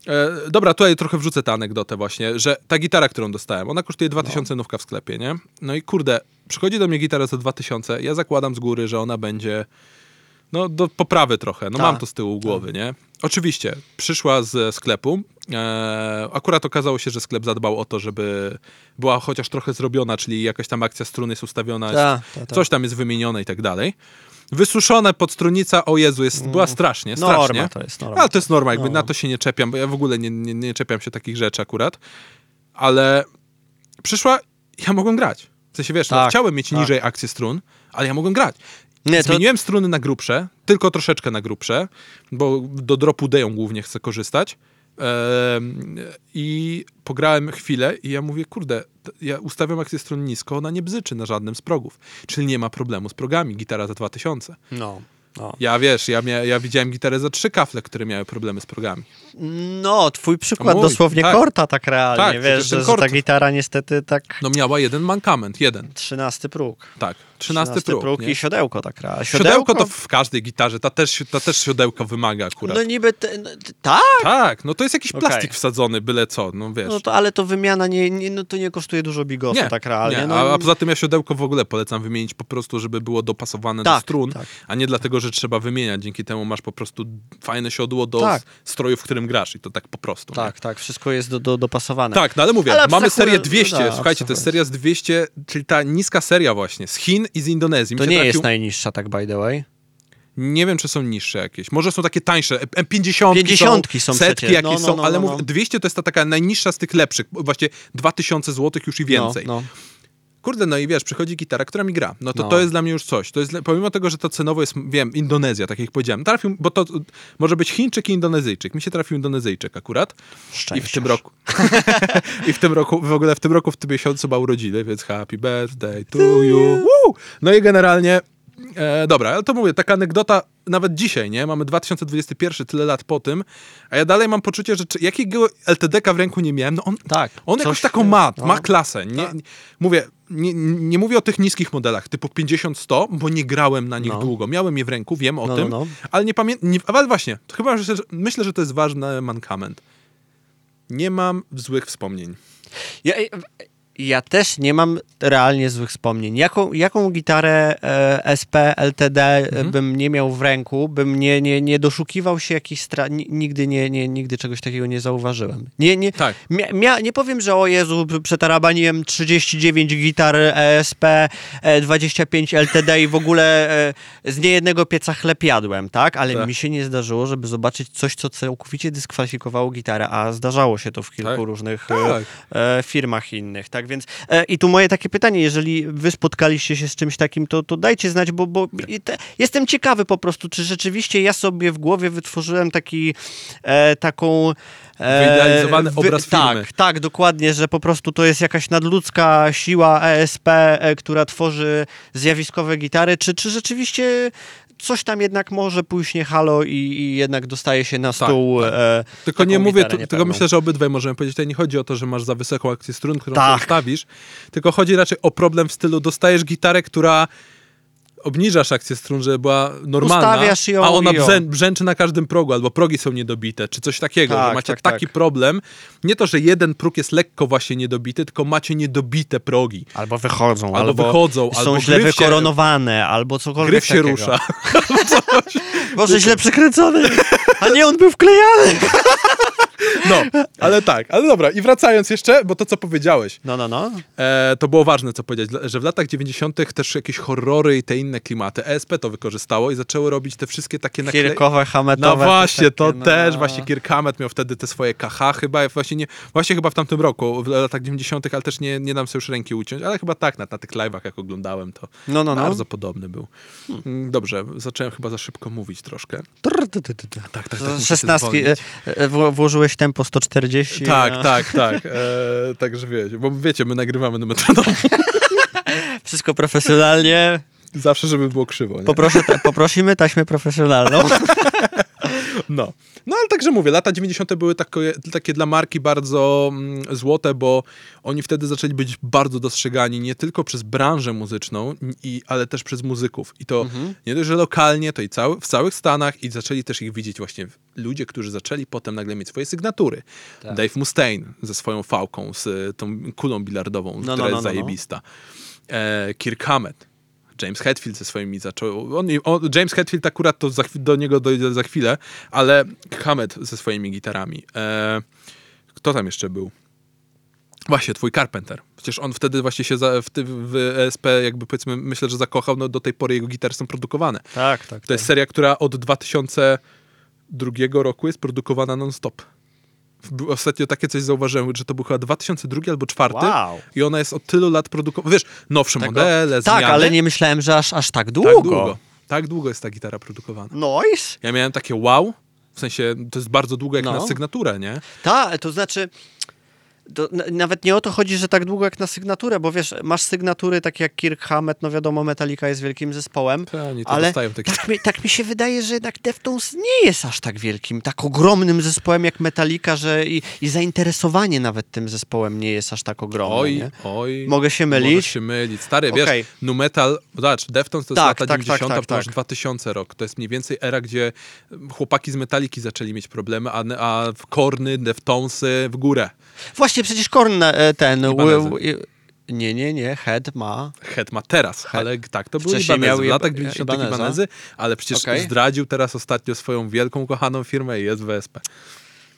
B: e, dobra, tutaj trochę wrzucę tę anegdotę właśnie, że ta gitara, którą dostałem, ona kosztuje 2000 nówka w sklepie, nie? No i kurde, przychodzi do mnie gitara za 2000, ja zakładam z góry, że ona będzie no do poprawy trochę, no
A: Tak.
B: mam to z tyłu głowy, nie? Oczywiście, przyszła ze sklepu, e, akurat okazało się, że sklep zadbał o to, żeby była chociaż trochę zrobiona, czyli jakaś tam akcja strun jest ustawiona,
A: Ta, ta, ta.
B: coś tam jest wymienione i tak dalej. Wysuszone podstrunica, o Jezu, jest, była strasznie, strasznie.
A: Norma to jest, norma.
B: Ale to jest norma, jakby
A: No.
B: na to się nie czepiam, bo ja w ogóle nie, nie, nie czepiam się takich rzeczy akurat. Ale przyszła, ja mogłem grać. W sensie, wiesz, no,
A: Tak,
B: chciałem mieć
A: tak.
B: niżej akcję strun, ale ja mogłem grać.
A: Nie, to-
B: Zmieniłem struny na grubsze, tylko troszeczkę na grubsze, bo do dropu D głównie chcę korzystać. I pograłem chwilę i ja mówię, kurde, ja ustawiam akcję stron nisko, ona nie bzyczy na żadnym z progów. Czyli nie ma problemu z progami. Gitara za 2000.
A: No. No.
B: Ja wiesz, ja, mia, ja widziałem gitarę za trzy kafle, które miały problemy z progami.
A: no, twój przykład
B: Mój,
A: dosłownie
B: tak.
A: korta tak realnie,
B: Tak,
A: wiesz, że, że ta gitara niestety tak
B: No miała jeden mankament, jeden.
A: trzynasty próg.
B: Tak, 13 próg. nie?
A: i siodełko tak realnie.
B: Siodełko to w każdej gitarze, ta też, ta też siodełko wymaga akurat.
A: No niby, te, no, tak,
B: Tak, no to jest jakiś plastik wsadzony, byle co, no wiesz.
A: no to, ale to wymiana nie, nie, no to nie kosztuje dużo bigosu tak realnie.
B: nie.
A: No,
B: A, a poza tym ja siodełko w ogóle polecam wymienić po prostu, żeby było dopasowane do
A: Tak,
B: strun,
A: tak.
B: a nie dlatego, że trzeba wymieniać. Dzięki temu masz po prostu fajne siodło do
A: Tak.
B: stroju, w którym grasz i to tak po prostu. nie?
A: tak, tak, wszystko jest do, do, dopasowane.
B: Tak, no ale mówię,
A: Ale
B: mamy serię 200,
A: no,
B: słuchajcie, to jest seria z 200, czyli ta niska seria właśnie, z Chin i z Indonezji. Mi
A: To nie
B: trafił-
A: jest najniższa, tak by the way.
B: Nie wiem, czy są niższe jakieś. Może są takie tańsze. M- 50
A: Pięćdziesiątki są
B: setki
A: przecież.
B: jakieś
A: No, no,
B: są,
A: no,
B: ale
A: no, no.
B: 200 to jest ta taka najniższa z tych lepszych. Właśnie 2000 zł już i więcej.
A: No, no.
B: Kurde, no i wiesz, przychodzi gitara, która mi gra. No to
A: No.
B: to jest dla mnie już coś. To jest, pomimo tego, że to cenowo jest, wiem, Indonezja, tak jak powiedziałem. Trafił, bo to może być Chińczyk i Indonezyjczyk. Mi się trafił Indonezyjczyk akurat. I w
A: Szczęściarz.
B: tym roku. I w tym roku, w ogóle w tym roku, w tym miesiącu ma urodziny, więc happy birthday to you. Woo! No i generalnie, e, dobra, ale to mówię, taka anegdota nawet dzisiaj, nie? Mamy 2021, tyle lat po tym, a ja dalej mam poczucie, że czy, jakiego LTD-ka w ręku nie miałem, no on,
A: Tak.
B: on
A: Coś-
B: jakoś taką ma,
A: no.
B: ma klasę. Nie,
A: Tak.
B: nie, mówię, nie, nie mówię o tych niskich modelach, typu 50-100, bo nie grałem na nich
A: No.
B: długo. Miałem je w ręku, wiem o
A: No,
B: tym,
A: no, no.
B: ale nie pamiętam, ale właśnie, to chyba że, myślę, że to jest ważny mankament. Nie mam złych wspomnień.
A: Ja, ja też nie mam realnie złych wspomnień. Jaką, jaką gitarę e, SP, LTD e,
B: Mhm.
A: bym nie miał w ręku, bym nie, nie, nie doszukiwał się jakichś strat, nigdy, nie, nie, nigdy czegoś takiego nie zauważyłem. Nie, nie,
B: Tak.
A: nie powiem, że o Jezu, przetarabaniłem 39 gitar ESP, e, 25 LTD i w ogóle e, z niejednego pieca chleb jadłem, tak? Ale
B: Tak.
A: mi się nie zdarzyło, żeby zobaczyć coś, co całkowicie dyskwalifikowało gitarę, a zdarzało się to w kilku
B: Tak.
A: różnych e,
B: Tak.
A: e, firmach innych, tak więc e, i tu moje takie pytanie, jeżeli wy spotkaliście się z czymś takim, to, to dajcie znać, bo, bo te, jestem ciekawy po prostu, czy rzeczywiście ja sobie w głowie wytworzyłem taki, e, taką e,
B: Wyidealizowany obraz firmy.
A: Tak, tak, dokładnie, że po prostu to jest jakaś nadludzka siła ESP, e, która tworzy zjawiskowe gitary, czy, czy rzeczywiście coś tam jednak może pójść nie halo i, i jednak dostaje się na stół
B: tak.
A: e,
B: Tylko nie mówię, tu, tylko myślę, że obydwaj możemy powiedzieć, tutaj nie chodzi o to, że masz za wysoką akcję strun, którą
A: Tak.
B: tak. ustawisz, tylko chodzi raczej o problem w stylu, dostajesz gitarę, która obniżasz akcję strun, żeby była normalna,
A: ją
B: a ona brzę, brzęczy na każdym progu, albo progi są niedobite, czy coś takiego,
A: Tak,
B: że macie
A: tak,
B: taki
A: tak.
B: problem, nie to, że jeden próg jest lekko właśnie niedobity, tylko macie niedobite progi.
A: Albo wychodzą,
B: Albo wychodzą,
A: są
B: albo
A: źle
B: gryf się-
A: wykoronowane, albo cokolwiek
B: Gryf się
A: takiego.
B: rusza.
A: Może źle przykręcony, a nie on był wklejany.
B: No, ale tak, ale dobra, i wracając jeszcze, bo to co powiedziałeś,
A: No, no, no.
B: E, to było ważne, co powiedzieć, że w latach 90. też jakieś horrory i te inne klimaty ESP to wykorzystało i zaczęły robić te wszystkie takie nakle...
A: Kirkowe, hametowe.
B: No właśnie,
A: takie,
B: to
A: no.
B: też, właśnie Kirk Hammett miał wtedy te swoje KH, chyba właśnie, nie, właśnie chyba w tamtym roku, w latach 90., ale też nie, nie dam sobie już ręki uciąć, ale chyba tak, na, na tych live'ach jak oglądałem, to
A: No, no, no.
B: bardzo podobny był. Mm, Dobrze, zacząłem chyba za szybko mówić troszkę.
A: Trr, ty, ty, ty, ty.
B: Tak, tak, tak.
A: Z
B: muszę
A: włożyłeś tempo 140.
B: Tak,
A: a
B: tak, tak. E, także wiecie, bo wiecie, my nagrywamy na metronomu.
A: Wszystko profesjonalnie.
B: Zawsze, żeby było krzywo. Nie?
A: Poproszę, ta, poprosimy taśmę profesjonalną.
B: No. No ale także mówię, lata 90. były takie, takie dla marki bardzo mm, złote, bo oni wtedy zaczęli być bardzo dostrzegani nie tylko przez branżę muzyczną, i, ale też przez muzyków. I to nie dość, że lokalnie, to i cały, w całych Stanach i zaczęli też ich widzieć właśnie ludzie, którzy zaczęli potem nagle mieć swoje sygnatury.
A: Tak.
B: Dave Mustaine ze swoją fałką, z tą kulą bilardową,
A: No,
B: która
A: no, no,
B: jest
A: no, no.
B: zajebista. E, Kirk Hammett. James Hetfield ze swoimi zaczął. On, on, James Hetfield akurat to za, do niego dojdę za chwilę, ale Hammett ze swoimi gitarami. E, kto tam jeszcze był? Właśnie, twój Carpenter. Przecież on wtedy właśnie się za, w, w ESP jakby powiedzmy, myślę, że zakochał, no do tej pory jego gitary są produkowane.
A: tak, tak.
B: To jest seria, która od 2002 roku jest produkowana non-stop. Ostatnio takie coś zauważyłem, że to był chyba 2002 albo 2004
A: Wow.
B: i ona jest od tylu lat produkowana. Wiesz, nowsze
A: Tego-
B: modele,
A: Tak,
B: zmiany.
A: ale nie myślałem, że aż, aż tak długo.
B: Tak długo. Tak długo jest ta gitara produkowana.
A: Nice.
B: Ja miałem takie wow, W sensie, to jest bardzo długo jak
A: No.
B: na sygnaturę, nie?
A: Tak, to znaczy. Nawet nie o to chodzi, że tak długo jak na sygnaturę, bo wiesz, masz sygnatury takie jak Kirk Hammett, no wiadomo, Metallica jest wielkim zespołem,
B: to
A: ale tak mi, tak mi się wydaje, że jednak Deftones nie jest aż tak wielkim, tak ogromnym zespołem jak Metallica, że i, i zainteresowanie nawet tym zespołem nie jest aż tak ogromne.
B: Oj,
A: nie?
B: oj.
A: Mogę się mylić?
B: Możesz się mylić. Stary, wiesz,
A: Okej.
B: nu metal, zobacz, Deftones to jest
A: Tak,
B: lata
A: tak, tak,
B: 90,
A: tak,
B: to masz
A: tak.
B: 2000 rok. To jest mniej więcej era, gdzie chłopaki z Metaliki zaczęli mieć problemy, a, a w Korny, Deftonesy w górę.
A: Właśnie, przecież Korn e, ten... Nie, nie, nie, Head ma...
B: Het ma teraz, ale tak, to były Ibanezy.
A: miał
B: W latach
A: Iba-
B: 90
A: Ibaneza.
B: Ibanezy, ale przecież
A: Okej.
B: zdradził teraz ostatnio swoją wielką, kochaną firmę i jest WSP.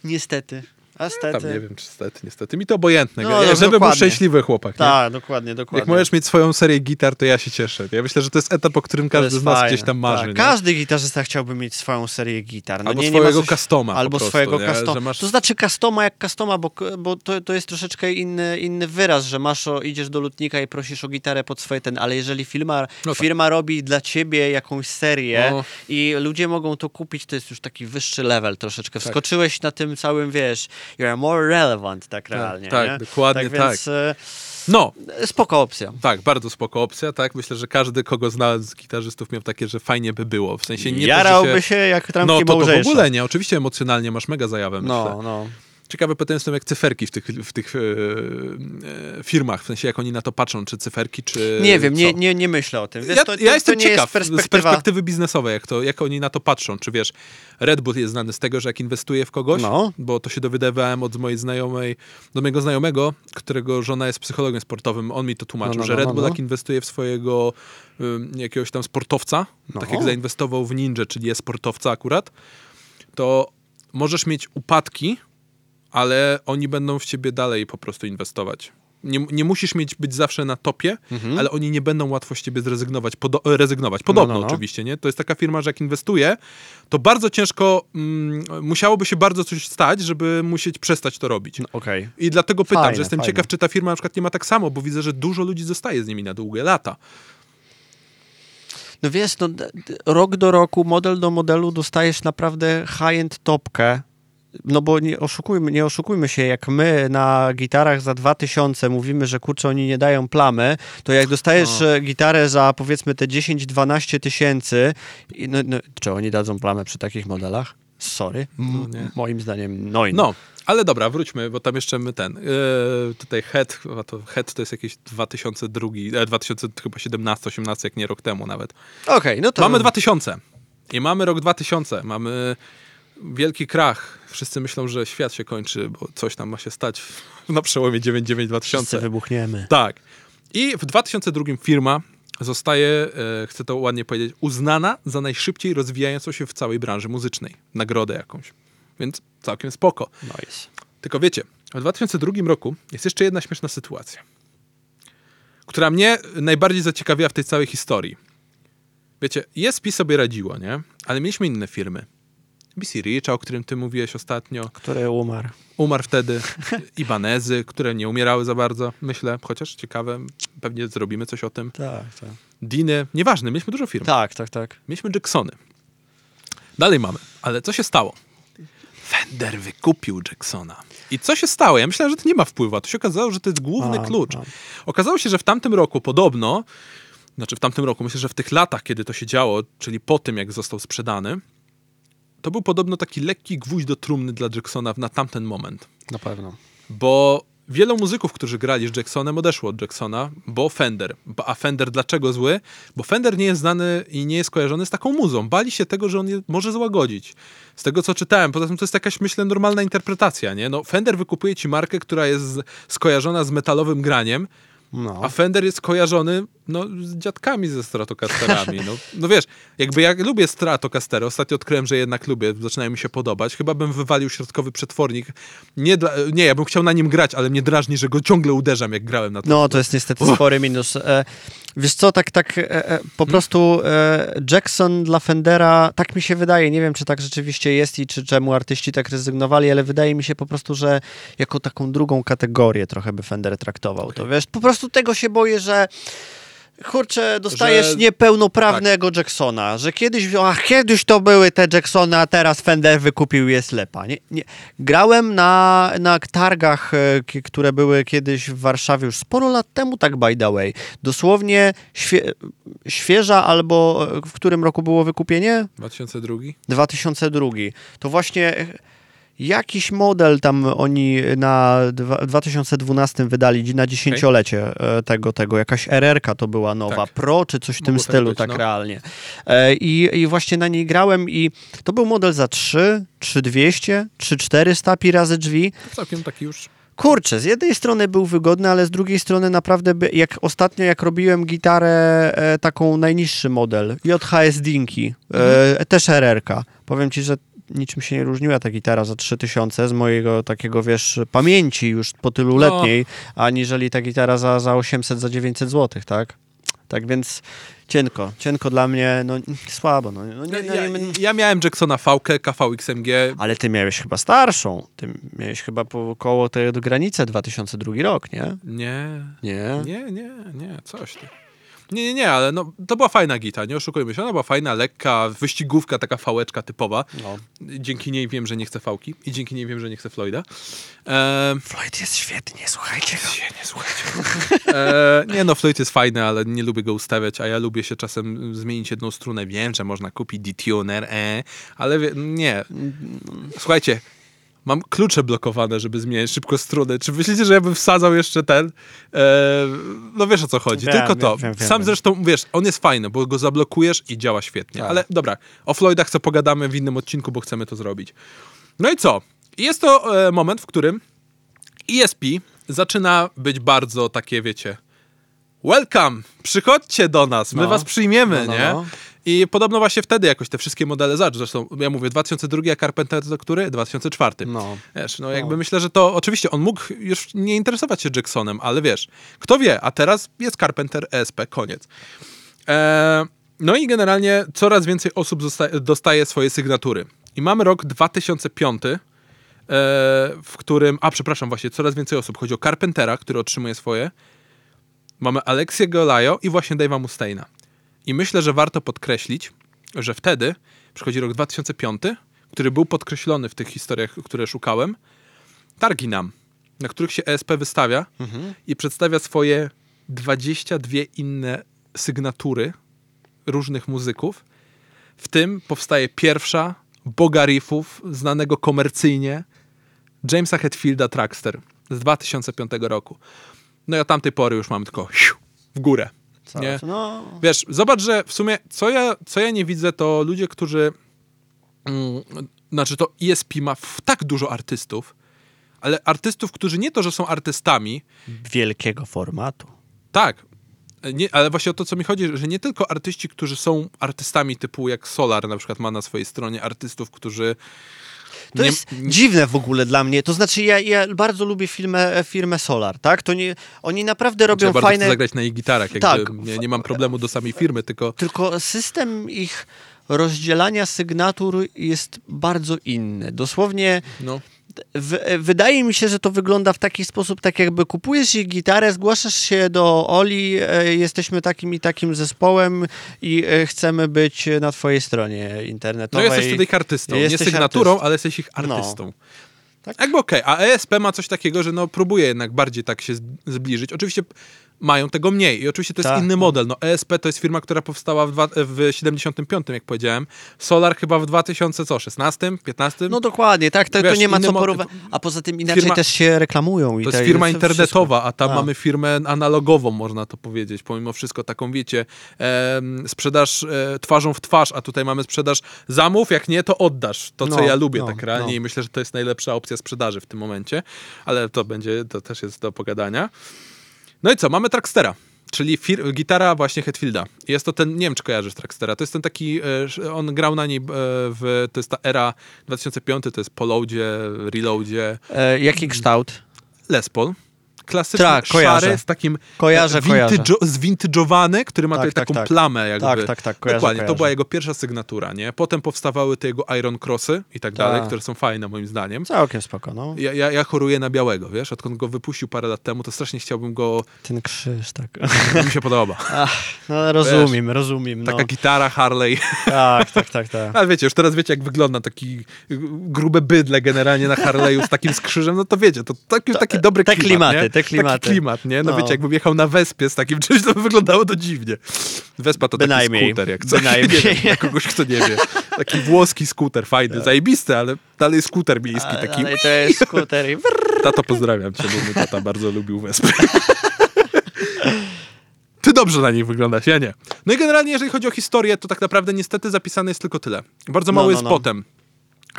A: Niestety. A
B: Tam
A: stety.
B: nie wiem, czy stety, niestety. Mi to obojętne.
A: No,
B: No,
A: no,
B: żeby był
A: dokładnie.
B: szczęśliwy chłopak. nie?
A: Tak, dokładnie, dokładnie.
B: Jak możesz mieć swoją serię gitar, to ja się cieszę. Ja myślę, że to jest etap, o którym każdy z nas
A: fajne.
B: gdzieś tam marzy.
A: Tak,
B: nie?
A: każdy gitarzysta chciałby mieć swoją serię gitar. No
B: Albo
A: nie, nie
B: swojego
A: coś-
B: customa
A: Albo
B: prostu,
A: swojego
B: nie?
A: customa.
B: Masz-
A: To znaczy customa jak customa, bo, bo to, to jest troszeczkę inny, inny wyraz, że masz o, idziesz do lutnika i prosisz o gitarę pod swoje ten, ale jeżeli firma,
B: No tak.
A: firma robi dla ciebie jakąś serię
B: No.
A: i ludzie mogą to kupić, to jest już taki wyższy level troszeczkę.
B: Tak.
A: Wskoczyłeś na tym całym, wiesz, you're more relevant tak realnie.
B: tak,
A: nie?
B: dokładnie
A: tak. Więc, e,
B: No,
A: spoko opcja.
B: tak, bardzo spoko opcja, tak. Myślę, że każdy, kogo zna z gitarzystów miał takie, że fajnie by było. W sensie nie
A: Jarałby
B: to, że
A: się jak trampki
B: No to, to w ogóle nie. Oczywiście emocjonalnie masz mega zajawę, myślę.
A: No, no.
B: Ciekawe pytanie są jak cyferki w tych, w tych e, e, firmach, w sensie jak oni na to patrzą, czy cyferki, czy
A: Nie wiem, nie,
B: co?
A: nie, nie myślę o tym. Wiesz,
B: ja,
A: to, to,
B: ja jestem
A: to nie
B: ciekaw
A: jest
B: z
A: perspektywa...
B: perspektywy biznesowej, jak, to, jak oni na to patrzą. Czy wiesz, Red Bull jest znany z tego, że jak inwestuje w kogoś,
A: No.
B: bo to się dowiadywałem od mojej znajomej, do mojego znajomego, którego żona jest psychologiem sportowym, on mi to tłumaczył,
A: No, no,
B: że
A: no,
B: Red
A: no,
B: Bull
A: no.
B: jak inwestuje w swojego jakiegoś tam sportowca, tak jak zainwestował w Ninja, czyli jest sportowca akurat, to możesz mieć upadki, ale oni będą w ciebie dalej po prostu inwestować. Nie, nie musisz mieć być zawsze na topie, ale oni nie będą łatwo z ciebie zrezygnować. Podo- rezygnować. Podobno
A: no, no.
B: oczywiście, nie? To jest taka firma, że jak inwestuje, to bardzo ciężko, mm, musiałoby się bardzo coś stać, żeby musieć przestać to robić.
A: Okej.
B: I dlatego pytam,
A: Fajne,
B: że jestem
A: fajne.
B: ciekaw, czy ta firma na przykład nie ma tak samo, bo widzę, że dużo ludzi zostaje z nimi na długie lata.
A: No wiesz, no, rok do roku, model do modelu dostajesz naprawdę high-end topkę. No bo nie oszukujmy, nie oszukujmy się, jak my na gitarach za 2000 mówimy, że kurczę, oni nie dają plamy, to jak dostajesz
B: No.
A: e, gitarę za powiedzmy te 10-12 tysięcy, no, no, czy oni dadzą plamę przy takich modelach? Sorry.
B: No
A: moim zdaniem no i
B: No, ale dobra, wróćmy, bo tam jeszcze my ten, yy, tutaj Head, chyba to Head to jest jakieś 2002, e, 2017, 18, jak nie rok temu nawet.
A: Okej, no to...
B: Mamy 2000 i mamy rok 2000, mamy wielki krach. Wszyscy myślą, że świat się kończy, bo coś tam ma się stać na przełomie 99-2000.
A: Wszyscy wybuchniemy.
B: Tak. I w 2002 firma zostaje, e, chcę to ładnie powiedzieć, uznana za najszybciej rozwijającą się w całej branży muzycznej. Nagrodę jakąś. Więc całkiem spoko.
A: Nice.
B: Tylko wiecie, w 2002 roku jest jeszcze jedna śmieszna sytuacja, która mnie najbardziej zaciekawiła w tej całej historii. Wiecie, ESP sobie radziło, nie? Ale mieliśmy inne firmy. BC Richa, o którym ty mówiłeś ostatnio,
A: Który umarł.
B: umarł wtedy. Ibanezy, które nie umierały za bardzo, myślę, chociaż ciekawe, pewnie zrobimy coś o tym.
A: Tak, tak.
B: Diny, nieważne, mieliśmy dużo firm.
A: Tak, tak, tak.
B: Mieliśmy Jacksony. Dalej mamy. Ale co się stało? Fender wykupił Jacksona. I co się stało? Ja myślałem, że to nie ma wpływu, a to się okazało, że to jest główny
A: A,
B: klucz.
A: a.
B: Okazało się, że w tamtym roku podobno, znaczy w tamtym roku, myślę, że w tych latach, kiedy to się działo, czyli po tym, jak został sprzedany, to był podobno taki lekki gwóźdź do trumny dla Jacksona na tamten moment.
A: Na pewno.
B: Bo wielu muzyków, którzy grali z Jacksonem, odeszło od Jacksona, bo Fender. A Fender dlaczego zły? Bo Fender nie jest znany i nie jest kojarzony z taką muzą. Bali się tego, że on je może złagodzić. Z tego, co czytałem. Poza tym to jest jakaś, myślę, normalna interpretacja, nie? No, Fender wykupuje ci markę, która jest skojarzona z metalowym graniem,
A: No.
B: a Fender jest kojarzony no, z dziadkami ze Stratocasterami. No, no wiesz, jakby ja lubię Stratocastery, ostatnio odkryłem, że jednak lubię, zaczynają mi się podobać. Chyba bym wywalił środkowy przetwornik. Nie, dla, nie, ja bym chciał na nim grać, ale mnie drażni, że go ciągle uderzam, jak grałem na to.
A: No, to jest niestety spory minus. E, wiesz co, tak, tak, e, e, po prostu e, Jackson dla Fendera, tak mi się wydaje, nie wiem, czy tak rzeczywiście jest i czy czemu artyści tak rezygnowali, ale wydaje mi się po prostu, że jako taką drugą kategorię trochę by Fender traktował to, wiesz, po prostu tego się boję, że kurczę, dostajesz
B: Że-
A: niepełnoprawnego Jacksona, że kiedyś, a kiedyś to były te Jacksony, a teraz Fender wykupił je slepa. Nie, nie. Grałem na, na targach, e, które były kiedyś w Warszawie już sporo lat temu, tak by the way. Dosłownie świe, świeża albo e, w którym roku było wykupienie?
B: 2002?
A: 2002. To właśnie e, jakiś model tam oni na dwa- 2012 wydali na dziesięciolecie e, tego, tego. Jakaś RR-ka to była nowa,
B: Tak.
A: Pro czy coś w tym
B: Mogło tak
A: stylu,
B: być,
A: tak
B: no.
A: realnie. E, I, I właśnie na niej grałem i to był model za 3, 3200, 3400 pi razy drzwi.
B: To całkiem taki już...
A: Kurczę, z jednej strony był wygodny, ale z drugiej strony naprawdę, by, jak ostatnio jak robiłem gitarę, e, taką najniższy model, JHS Dinki, e, też RR-ka. Powiem ci, że niczym się nie różniła ta gitara za 3000 z mojego takiego, wiesz, pamięci już po tylu
B: No.
A: letniej, aniżeli ta gitara za, za 800, za 900 zł, tak? Tak więc cienko, cienko dla mnie, no słabo. No, no, nie, no,
B: Ja,
A: nie,
B: ja miałem Jacksona V-kę, KVXMG.
A: ale ty miałeś chyba starszą, ty miałeś chyba po około tej granicy 2002 rok, nie?
B: Nie,
A: Nie?
B: nie, nie, nie, coś ty. Nie, nie, nie, ale no, to była fajna gita, nie oszukujmy się. Ona była fajna, lekka, wyścigówka, taka fałeczka typowa.
A: No.
B: Dzięki niej wiem, że nie chcę fałki i dzięki niej wiem, że nie chcę Floyda. Ehm,
A: Floyd jest świetnie, słuchajcie go.
B: słuchajcie. E, nie no, Floyd jest fajny, ale nie lubię go ustawiać, a ja lubię się czasem zmienić jedną strunę. Wiem, że można kupić detuner, e, ale wie, nie. Słuchajcie, mam klucze blokowane, żeby zmieniać szybko struny. Czy myślicie, że ja bym wsadzał jeszcze ten? E, no wiesz o co chodzi,
A: Wiem,
B: tylko to.
A: wiem, wiem,
B: Sam zresztą, wiesz, on jest fajny, bo go zablokujesz i działa świetnie.
A: Tak.
B: Ale dobra, o Floydach co pogadamy w innym odcinku, bo chcemy to zrobić. No i co? Jest to e, moment, w którym ESP zaczyna być bardzo takie, wiecie, welcome, przychodźcie do nas, my
A: No.
B: was przyjmiemy,
A: No, no,
B: nie?
A: No.
B: I podobno właśnie wtedy jakoś te wszystkie modele zacz, zresztą ja mówię 2002, a Carpenter to który? 2004.
A: No.
B: Wiesz, no jakby myślę, że to oczywiście on mógł już nie interesować się Jacksonem, ale wiesz, kto wie, a teraz jest Carpenter ESP, koniec. E, no i generalnie coraz więcej osób dostaje swoje sygnatury. I mamy rok 2005, e, w którym, a przepraszam, właśnie coraz więcej osób. Chodzi o Carpentera, który otrzymuje swoje. Mamy Alexię Golajo i właśnie Dave'a Mustaina. I myślę, że warto podkreślić, że wtedy przychodzi rok 2005, który był podkreślony w tych historiach, które szukałem. Targi nam, na których się ESP wystawia i przedstawia swoje 22 inne sygnatury różnych muzyków. W tym powstaje pierwsza boga riffów, znanego komercyjnie, Jamesa Hetfielda Trackster z 2005 roku. No i od tamtej pory już mamy tylko w górę. Nie?
A: No,
B: Wiesz, zobacz, że w sumie co ja, co ja nie widzę, to ludzie, którzy. Mm, znaczy, to ESP ma w tak dużo artystów, ale artystów, którzy nie to, że są artystami,
A: wielkiego formatu.
B: tak. Nie, ale właśnie o to, co mi chodzi, że nie tylko artyści, którzy są artystami typu jak Solar na przykład ma na swojej stronie artystów, którzy
A: To
B: nie,
A: jest dziwne w ogóle dla mnie. To znaczy, ja, ja bardzo lubię firmę, firmę Solar, tak? To nie, oni naprawdę robią
B: ja bardzo
A: fajne...
B: chcę zagrać na ich gitarach,
A: Tak.
B: nie, nie mam problemu do samej firmy, tylko
A: Tylko system ich rozdzielania sygnatur jest bardzo inny. Dosłownie
B: no,
A: w, wydaje mi się, że to wygląda w taki sposób, tak jakby kupujesz ich gitarę, zgłaszasz się do Oli, e, jesteśmy takim i takim zespołem i e, chcemy być na twojej stronie
B: no
A: internetowej.
B: jesteś wtedy ich artystą. Nie
A: Jesteś
B: sygnaturą,
A: artystą.
B: ale jesteś ich
A: No.
B: artystą.
A: Tak.
B: Jakby okej, a ESP ma coś takiego, że no próbuje jednak bardziej tak się zbliżyć. Oczywiście mają tego mniej i oczywiście to jest
A: Tak.
B: inny model. No ESP to jest firma, która powstała w, dwa, w 75, jak powiedziałem. Solar chyba w 2016, 15.
A: No dokładnie, tak, to, to
B: Wiesz,
A: nie ma co porównywać. A poza tym inaczej
B: firma-
A: też się reklamują. I
B: To jest firma internetowa, a tam
A: A.
B: mamy firmę analogową, można to powiedzieć. Pomimo wszystko taką, wiecie, em, sprzedaż e, twarzą w twarz, a tutaj mamy sprzedaż zamów, jak nie, to oddasz. To, co
A: No,
B: ja lubię
A: no,
B: tak realnie
A: no.
B: i myślę, że to jest najlepsza opcja sprzedaży w tym momencie, ale to będzie, to też jest do pogadania. No i co, mamy Trackstera. Czyli fir- gitara właśnie Hetfielda. Jest to ten, nie wiem czy kojarzysz Trackstera, to jest ten taki, e, on grał na niej e, w, to jest ta era 2005, to jest po loadzie, reloadzie,
A: E, jaki kształt?
B: Les Paul, klasyczny,
A: Tak,
B: szary, z takim
A: Kojarzę,
B: e,
A: kojarzę.
B: zvintage'owany, który ma
A: Tak,
B: tutaj
A: tak,
B: taką
A: tak.
B: plamę jakby.
A: Tak, tak, tak, kojarzę,
B: Dokładnie, to
A: kojarzę.
B: była jego pierwsza sygnatura, nie? Potem powstawały te jego Iron Crossy i tak dalej,
A: Tak.
B: które są fajne moim zdaniem.
A: Całkiem spoko, no.
B: Ja, ja, ja choruję na białego, wiesz? Odkąd go wypuścił parę lat temu, to strasznie chciałbym go...
A: Ten krzyż, tak.
B: mi się podoba.
A: Ach, no rozumiem, rozumiem. No.
B: Taka gitara Harley.
A: Tak, tak, tak, tak.
B: Ale wiecie, już teraz wiecie, jak wygląda taki y, grube bydle generalnie na Harley'u z takim skrzyżem, no to wiecie, to taki, taki dobry
A: te
B: klimat,
A: klimaty,
B: nie?
A: Te klimaty.
B: Taki klimat, nie? No,
A: No.
B: wiecie, jakbym jechał na Wespie z takim czymś, to by wyglądało to dziwnie. Wespa to
A: Bynajmniej.
B: taki skuter, jak coś,
A: Bynajmniej.
B: nie wiem, kogoś, kto nie wie. Taki włoski skuter, fajny, zajebisty, ale dalej skuter miejski taki.
A: Ale to jest skuter i.
B: Tato, pozdrawiam cię, bo mój tata bardzo lubił Wespy. Ty dobrze na nich wyglądasz, ja nie. No i generalnie, jeżeli chodzi o historię, to tak naprawdę niestety zapisane jest tylko tyle. Bardzo
A: No,
B: mało
A: no,
B: jest
A: no.
B: potem.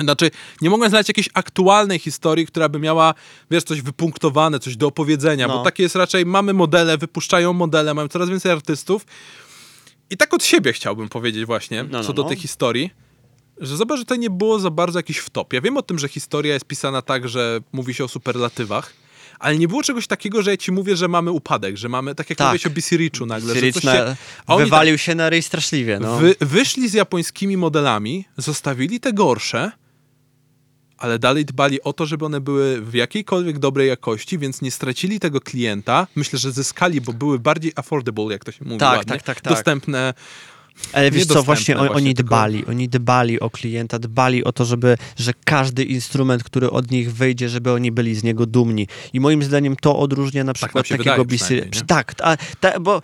B: Znaczy, nie mogłem znaleźć jakiejś aktualnej historii, która by miała, wiesz, coś wypunktowane, coś do opowiedzenia,
A: No.
B: bo takie jest raczej, mamy modele, wypuszczają modele, mają coraz więcej artystów. I tak od siebie chciałbym powiedzieć właśnie,
A: No, no,
B: co do
A: no.
B: tej historii, że zobacz, że to nie było za bardzo jakiś wtop. Ja wiem o tym, że historia jest pisana tak, że mówi się o superlatywach, ale nie było czegoś takiego, że ja ci mówię, że mamy upadek, że mamy, tak jak
A: Tak.
B: mówiłeś o BC Richu nagle, coś
A: na,
B: się...
A: wywalił się na ryj straszliwie,
B: tak,
A: no.
B: wy, wyszli z japońskimi modelami, zostawili te gorsze, ale dalej dbali o to, żeby one były w jakiejkolwiek dobrej jakości, więc nie stracili tego klienta. Myślę, że zyskali, bo były bardziej affordable, jak to się mówi
A: Tak,
B: ładnie.
A: tak, tak, tak.
B: Dostępne.
A: Ale wiesz co, właśnie,
B: właśnie,
A: oni
B: tylko-
A: dbali, oni dbali o klienta, dbali o to, żeby, że każdy instrument, który od nich wyjdzie, żeby oni byli z niego dumni. I moim zdaniem to odróżnia na przykład
B: nam się
A: takiego
B: nie?
A: Tak, a, ta, bo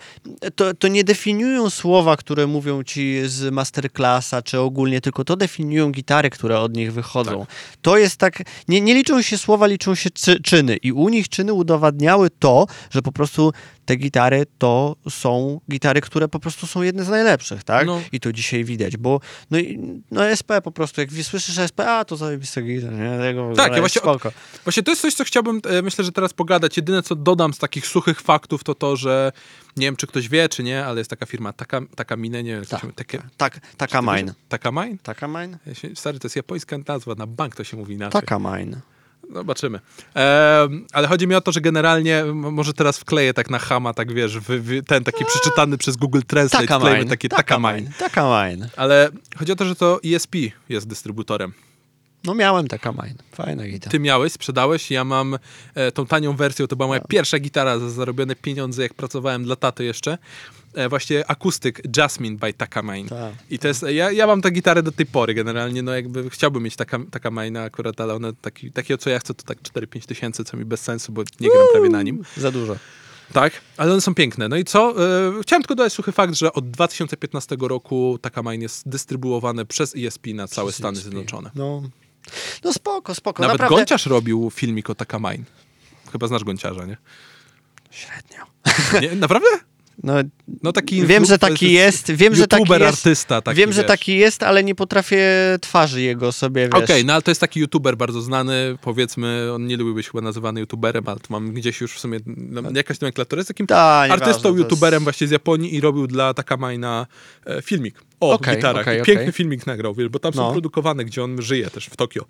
A: to, to nie definiują słowa, które mówią ci z masterclassa, czy ogólnie, tylko to definiują gitary, które od nich wychodzą. To jest tak, nie, nie liczą się słowa, liczą się czy, czyny. I u nich czyny udowadniały to, że po prostu te gitary to są gitary, które po prostu są jedne z najlepszych, tak?
B: No.
A: I to dzisiaj widać, bo no, i- no SP po prostu, jak słyszysz SP, a to zajebisty gitar, nie? Tego,
B: Tak, ja właśnie. Właśnie to jest coś, co chciałbym, e, myślę, że teraz pogadać. Jedyne, co dodam z takich suchych faktów, to to, że nie wiem, czy ktoś wie, czy nie, ale jest taka firma, taka, taka Mine, nie wiem,
A: Tak,
B: takie,
A: Tak, taka mine.
B: Taka mine?
A: Taka mine?
B: Stary, to jest japońska nazwa, na bank to się mówi inaczej.
A: Taka mine.
B: Zobaczymy. Em, ale chodzi mi o to, że generalnie, może teraz wkleję tak na hama, tak wiesz, wy, wy, ten taki przeczytany przez Google Translate,
A: Taka
B: wklejmy takie
A: taka
B: taka
A: mine. Taka mine.
B: Ale chodzi o to, że to ESP jest dystrybutorem.
A: No miałem taka mine. Fajna gitara.
B: Ty miałeś, sprzedałeś, ja mam e, tą tanią wersję, to była moja pierwsza gitara za zarobione pieniądze, jak pracowałem dla taty jeszcze. E, właśnie akustyk Jasmine by Takamine.
A: Tak.
B: I to jest, ja, ja mam tę gitarę do tej pory generalnie, no jakby chciałbym mieć taka, taka Maina akurat, ale one taki, takiego co ja chcę to tak 4-5 tysięcy, co mi bez sensu, bo nie gram prawie na nim.
A: Za dużo.
B: Tak, ale one są piękne. No i co? E, chciałem tylko dodać suchy fakt, że od 2015 roku Takamine jest dystrybuowany przez ESP na całe
A: Przez
B: Stany
A: ESP.
B: Zjednoczone.
A: No, no spoko, spoko.
B: Nawet
A: Naprawdę.
B: Gonciarz robił filmik o Takamine. Chyba znasz Gonciarza, nie?
A: Średnio.
B: nie? Naprawdę?
A: No,
B: No taki
A: wiem, że taki jest, wiem, że taki jest.
B: artysta. Taki,
A: wiem, że
B: wiesz.
A: taki jest, ale nie potrafię twarzy jego sobie, wiesz.
B: Okej, no ale to jest taki youtuber bardzo znany, powiedzmy, on nie lubił być chyba nazywany youtuberem, ale to mam gdzieś już w sumie no, jakaś nomenklatura, jest takim
A: Ta,
B: artystą,
A: jest-
B: youtuberem właśnie z Japonii i robił dla Takamajna e, filmik o
A: Okej,
B: gitarach. I piękny
A: okej.
B: filmik nagrał, wiesz, bo tam są
A: No.
B: produkowane, gdzie on żyje też w Tokio.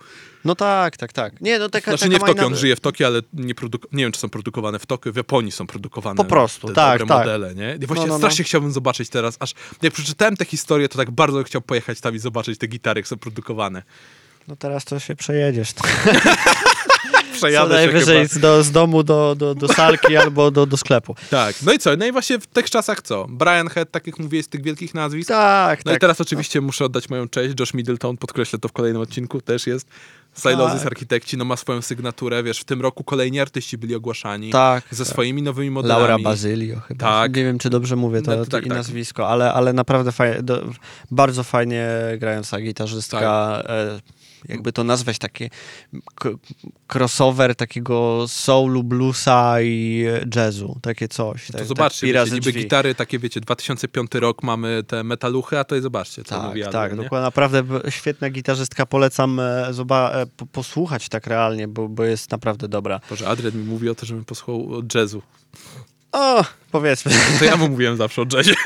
A: No tak, tak, tak. Nie, no taka,
B: Znaczy
A: taka
B: nie w Tokio,
A: majna-
B: on żyje w Tokio, ale nie, nie wiem, czy są produkowane w Tokio, w Japonii są produkowane
A: Po prostu,
B: te
A: tak,
B: dobre
A: tak.
B: modele, nie? I właśnie
A: No, no, no.
B: strasznie chciałbym zobaczyć teraz, aż jak przeczytałem tę historię, to tak bardzo chciał pojechać tam i zobaczyć te gitary, jak są produkowane.
A: No teraz to się przejedziesz. Co
B: Przejadę się
A: najwyżej z, do, z domu do, do, do salki albo do, do sklepu.
B: Tak, no i co? No i właśnie w tych czasach co? Brian Head, tak jak mówiłeś, z tych wielkich nazwisk.
A: Tak,
B: No
A: tak.
B: i teraz oczywiście muszę oddać moją cześć. Josh Middleton, podkreślę to w kolejnym odcinku, też jest. Silosis
A: Tak.
B: Architekci, no ma swoją sygnaturę, wiesz, w tym roku kolejni artyści byli ogłaszani
A: Tak.
B: ze swoimi nowymi modelami.
A: Laura Bazylio chyba.
B: Tak.
A: Nie wiem, czy dobrze mówię to,
B: No, tak,
A: i
B: tak.
A: nazwisko, ale, ale naprawdę fajnie, do, bardzo fajnie grająca gitarzystka.
B: Tak.
A: E, jakby to nazwać taki k- crossover takiego soulu, bluesa i jazzu. Takie coś.
B: To
A: tak,
B: zobaczcie,
A: tak,
B: wiecie, niby
A: drzwi.
B: gitary takie, wiecie, 2005 rok mamy te metaluchy, a to i zobaczcie, co
A: Tak,
B: mówi
A: tak,
B: nie?
A: dokładnie. Naprawdę świetna gitarzystka. Polecam e, zoba- e, po- posłuchać tak realnie, bo, bo jest naprawdę dobra.
B: Boże, Adrian mi mówi o to, żebym posłuchał jazzu.
A: O, powiedzmy.
B: To ja mu mówiłem zawsze o jazzie.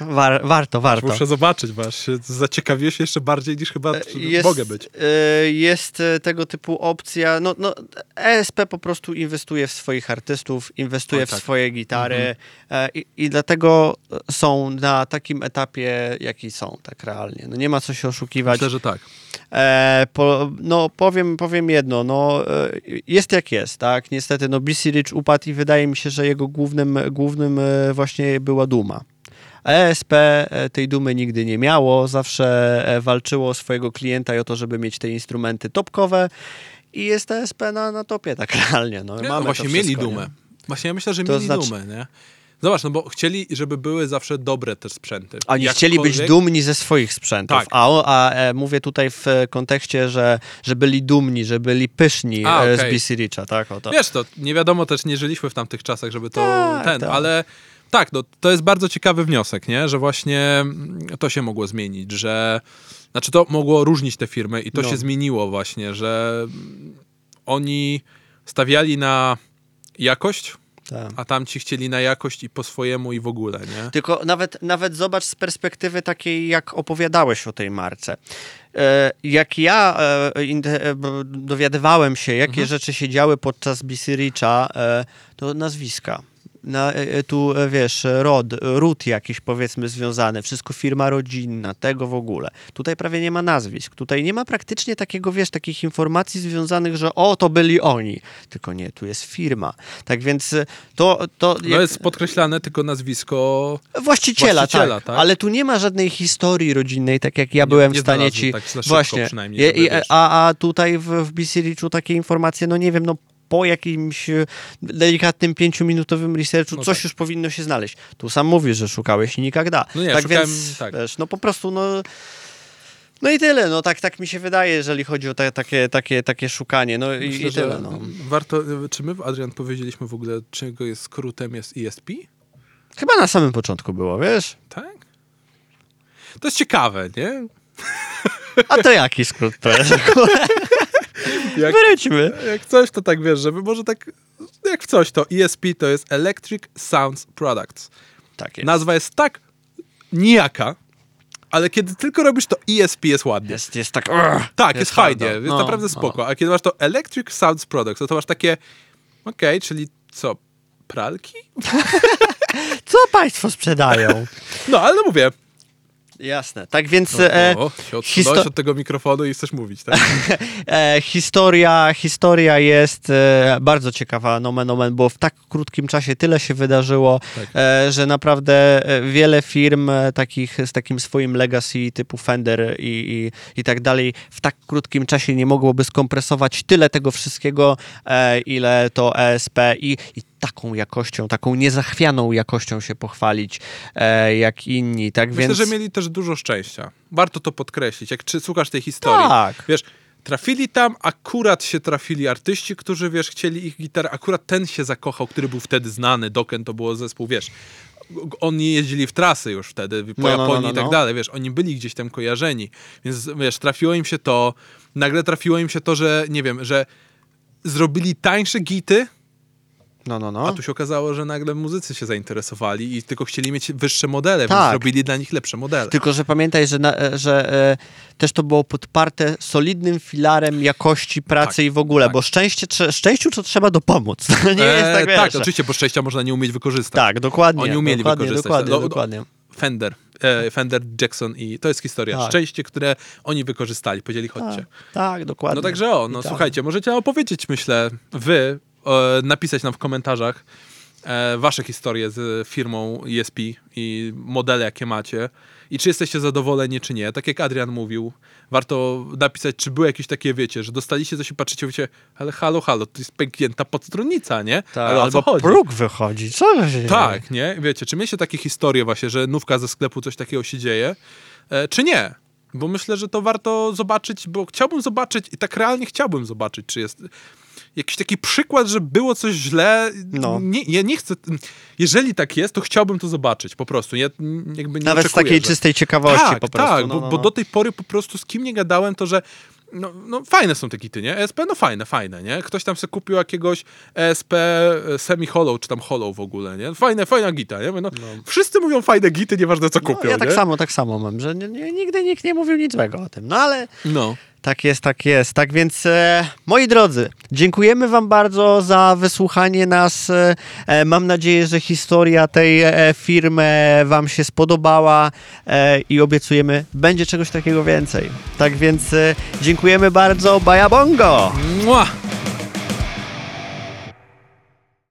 A: War, warto, warto.
B: Muszę zobaczyć, bo aż się zaciekawiłeś jeszcze bardziej niż chyba
A: Jest,
B: mogę być.
A: e, Jest e, tego typu opcja. No, no, ESP po prostu inwestuje w swoich artystów, inwestuje
B: Oj,
A: w
B: tak.
A: swoje gitary e, i, i dlatego są na takim etapie, jaki są, tak realnie. No nie ma co się oszukiwać.
B: Myślę, że tak.
A: E, po, no powiem, powiem jedno, no e, jest jak jest, tak? Niestety, no BC Rich upadł i wydaje mi się, że jego głównym, głównym e, właśnie była duma. ESP e, tej dumy nigdy nie miało, zawsze e, walczyło o swojego klienta i o to, żeby mieć te instrumenty topkowe i jest ESP na, na topie tak realnie. No,
B: Nie,
A: mamy
B: no właśnie mieli dumę.
A: Nie?
B: Właśnie ja myślę, że
A: To
B: mieli
A: znaczy-
B: dumę, nie? Zobacz, no bo chcieli, żeby były zawsze dobre te sprzęty.
A: Oni chcieli być
B: Jakkolwiek-
A: dumni ze swoich sprzętów,
B: Tak.
A: a, a e, mówię tutaj w e, kontekście, że, że byli dumni, że byli pyszni
B: A, okej.
A: z BC Richa, tak? O to.
B: Wiesz, to nie wiadomo też, nie żyliśmy w tamtych czasach, żeby to
A: Tak,
B: ten,
A: tak.
B: ale tak, no, to jest bardzo ciekawy wniosek, nie? Że właśnie mm, to się mogło zmienić, że znaczy to mogło różnić te firmy i to
A: No.
B: się zmieniło właśnie, że mm, oni stawiali na jakość,
A: Tak.
B: a tamci chcieli na jakość i po swojemu i w ogóle, nie?
A: Tylko nawet, nawet zobacz z perspektywy takiej, jak opowiadałeś o tej marce. E, Jak ja e, e, dowiadywałem się, jakie
B: Mhm.
A: rzeczy się działy podczas BC Richa, to nazwiska. Na, e, tu, e, wiesz, rod, ród jakiś powiedzmy związany, wszystko firma rodzinna, tego w ogóle. Tutaj prawie nie ma nazwisk, tutaj nie ma praktycznie takiego, wiesz, takich informacji związanych, że o, to byli oni. Tylko nie, tu jest firma. Tak więc e, to... to
B: No jest podkreślane tylko nazwisko
A: Właściciela,
B: Właściciela,
A: tak,
B: tak?
A: Ale tu nie ma żadnej historii rodzinnej, tak jak ja byłem
B: nie
A: w stanie ci.
B: tak
A: Właśnie. a, a tutaj w, w BC Richu takie informacje, no nie wiem, no po jakimś e, delikatnym pięciominutowym researchu
B: No
A: coś
B: tak.
A: już powinno się znaleźć. Tu sam mówisz, że szukałeś i nigdy.
B: No nie,
A: tak
B: szukałem,
A: więc,
B: tak.
A: wiesz, no po prostu, no... No i tyle, no tak, tak mi się wydaje, jeżeli chodzi o te, takie, takie, takie szukanie, no i,
B: Myślę,
A: i tyle,
B: że
A: no.
B: warto, czy my, Adrian, powiedzieliśmy w ogóle, czego jest skrótem jest ESP?
A: Chyba na samym początku było, wiesz?
B: Tak? To jest ciekawe, nie?
A: A to jaki skrót to jest?
B: Jak,
A: Wróćmy.
B: jak coś, to tak wiesz, żeby może tak, jak w coś, to ESP to jest Electric Sounds Products.
A: Tak jest.
B: Nazwa jest tak nijaka, ale kiedy tylko robisz to ESP jest ładnie.
A: Jest, jest tak. Urgh,
B: Tak, jest, fajnie,
A: hardo.
B: jest
A: No,
B: naprawdę
A: no.
B: spoko. A kiedy masz to Electric Sounds Products, to, to masz takie, okej, czyli co, pralki?
A: Co państwo sprzedają?
B: No, ale mówię,
A: Jasne. Tak więc
B: o,
A: e,
B: o, się
A: histo-
B: odsunąłeś od tego mikrofonu i chcesz mówić, tak?
A: e, historia, historia jest e, bardzo ciekawa, nomen omen, bo w tak krótkim czasie tyle się wydarzyło,
B: Tak.
A: e, że naprawdę e, wiele firm e, takich z takim swoim legacy typu Fender i, i, i tak dalej w tak krótkim czasie nie mogłoby skompresować tyle tego wszystkiego, ile to ESP i, i taką jakością, taką niezachwianą jakością się pochwalić, e, jak inni, tak
B: Myślę,
A: więc...
B: że mieli też dużo szczęścia. Warto to podkreślić. Jak czy słuchasz tej historii,
A: Tak.
B: wiesz, trafili tam, akurat się trafili artyści, którzy, wiesz, chcieli ich gitarę, akurat ten się zakochał, który był wtedy znany, Doken to było zespół, wiesz, oni jeździli w trasy już wtedy, po
A: No, no, no,
B: Japonii
A: no,
B: i tak
A: no.
B: dalej, wiesz, oni byli gdzieś tam kojarzeni, więc, wiesz, trafiło im się to, nagle trafiło im się to, że, nie wiem, że zrobili tańsze gity,
A: No, no, no.
B: a tu się okazało, że nagle muzycy się zainteresowali i tylko chcieli mieć wyższe modele,
A: Tak.
B: więc zrobili dla nich lepsze modele.
A: Tylko, że pamiętaj, że, na, że e, też to było podparte solidnym filarem jakości pracy
B: Tak,
A: i w ogóle,
B: tak.
A: bo szczęście, trze- szczęściu to trzeba dopomóc. Nie jest tak,
B: E,
A: wiesz,
B: tak,
A: że-
B: oczywiście, bo szczęścia można nie umieć wykorzystać.
A: Tak, dokładnie.
B: Oni umieli
A: dokładnie,
B: wykorzystać.
A: Dokładnie,
B: No, no,
A: dokładnie.
B: Fender, e, Fender, Jackson i to jest historia.
A: Tak.
B: Szczęście, które oni wykorzystali. Powiedzieli, chodźcie.
A: Tak, tak, dokładnie.
B: No także o, no
A: I tak.
B: słuchajcie, możecie opowiedzieć, myślę, wy, e, napisać nam w komentarzach e, wasze historie z firmą ESP i modele, jakie macie. I czy jesteście zadowoleni, czy nie. Tak jak Adrian mówił, warto napisać, czy były jakieś takie, wiecie, że dostaliście coś i patrzycie, wiecie, ale halo, halo, to jest pęknięta podstronnica, nie?
A: Tak,
B: ale
A: albo
B: chodzi?
A: próg wychodzi. Co się dzieje?
B: Tak, nie? Wiecie, czy mieliście takie historie właśnie, że nówka ze sklepu coś takiego się dzieje, e, czy nie? Bo myślę, że to warto zobaczyć, bo chciałbym zobaczyć i tak realnie chciałbym zobaczyć, czy jest jakiś taki przykład, że było coś źle.
A: No.
B: Nie, ja nie chcę. Jeżeli tak jest, to chciałbym to zobaczyć po prostu. Ja jakby nie
A: Nawet z takiej
B: że...
A: czystej ciekawości
B: tak,
A: po prostu.
B: Tak,
A: no,
B: bo,
A: no,
B: bo
A: no.
B: do tej pory po prostu z kim nie gadałem, to że no, no fajne są te kity, nie? ESP, no fajne, fajne, nie? Ktoś tam sobie kupił jakiegoś ESP e, semi-hollow, czy tam hollow w ogóle, nie? Fajne, fajna gita, nie? No, Wszyscy mówią fajne gity, nieważne co
A: No,
B: kupią,
A: ja tak
B: nie?
A: samo, tak samo mam, że nie, nie, nigdy nikt nie mówił nic złego o tym. No ale
B: No.
A: Tak jest, tak jest. Tak więc, e, moi drodzy, dziękujemy Wam bardzo za wysłuchanie nas. E, e, mam nadzieję, że historia tej e, firmy Wam się spodobała e, i obiecujemy, będzie czegoś takiego więcej. Tak więc, e, dziękujemy bardzo. Baja Bongo!
B: Mua!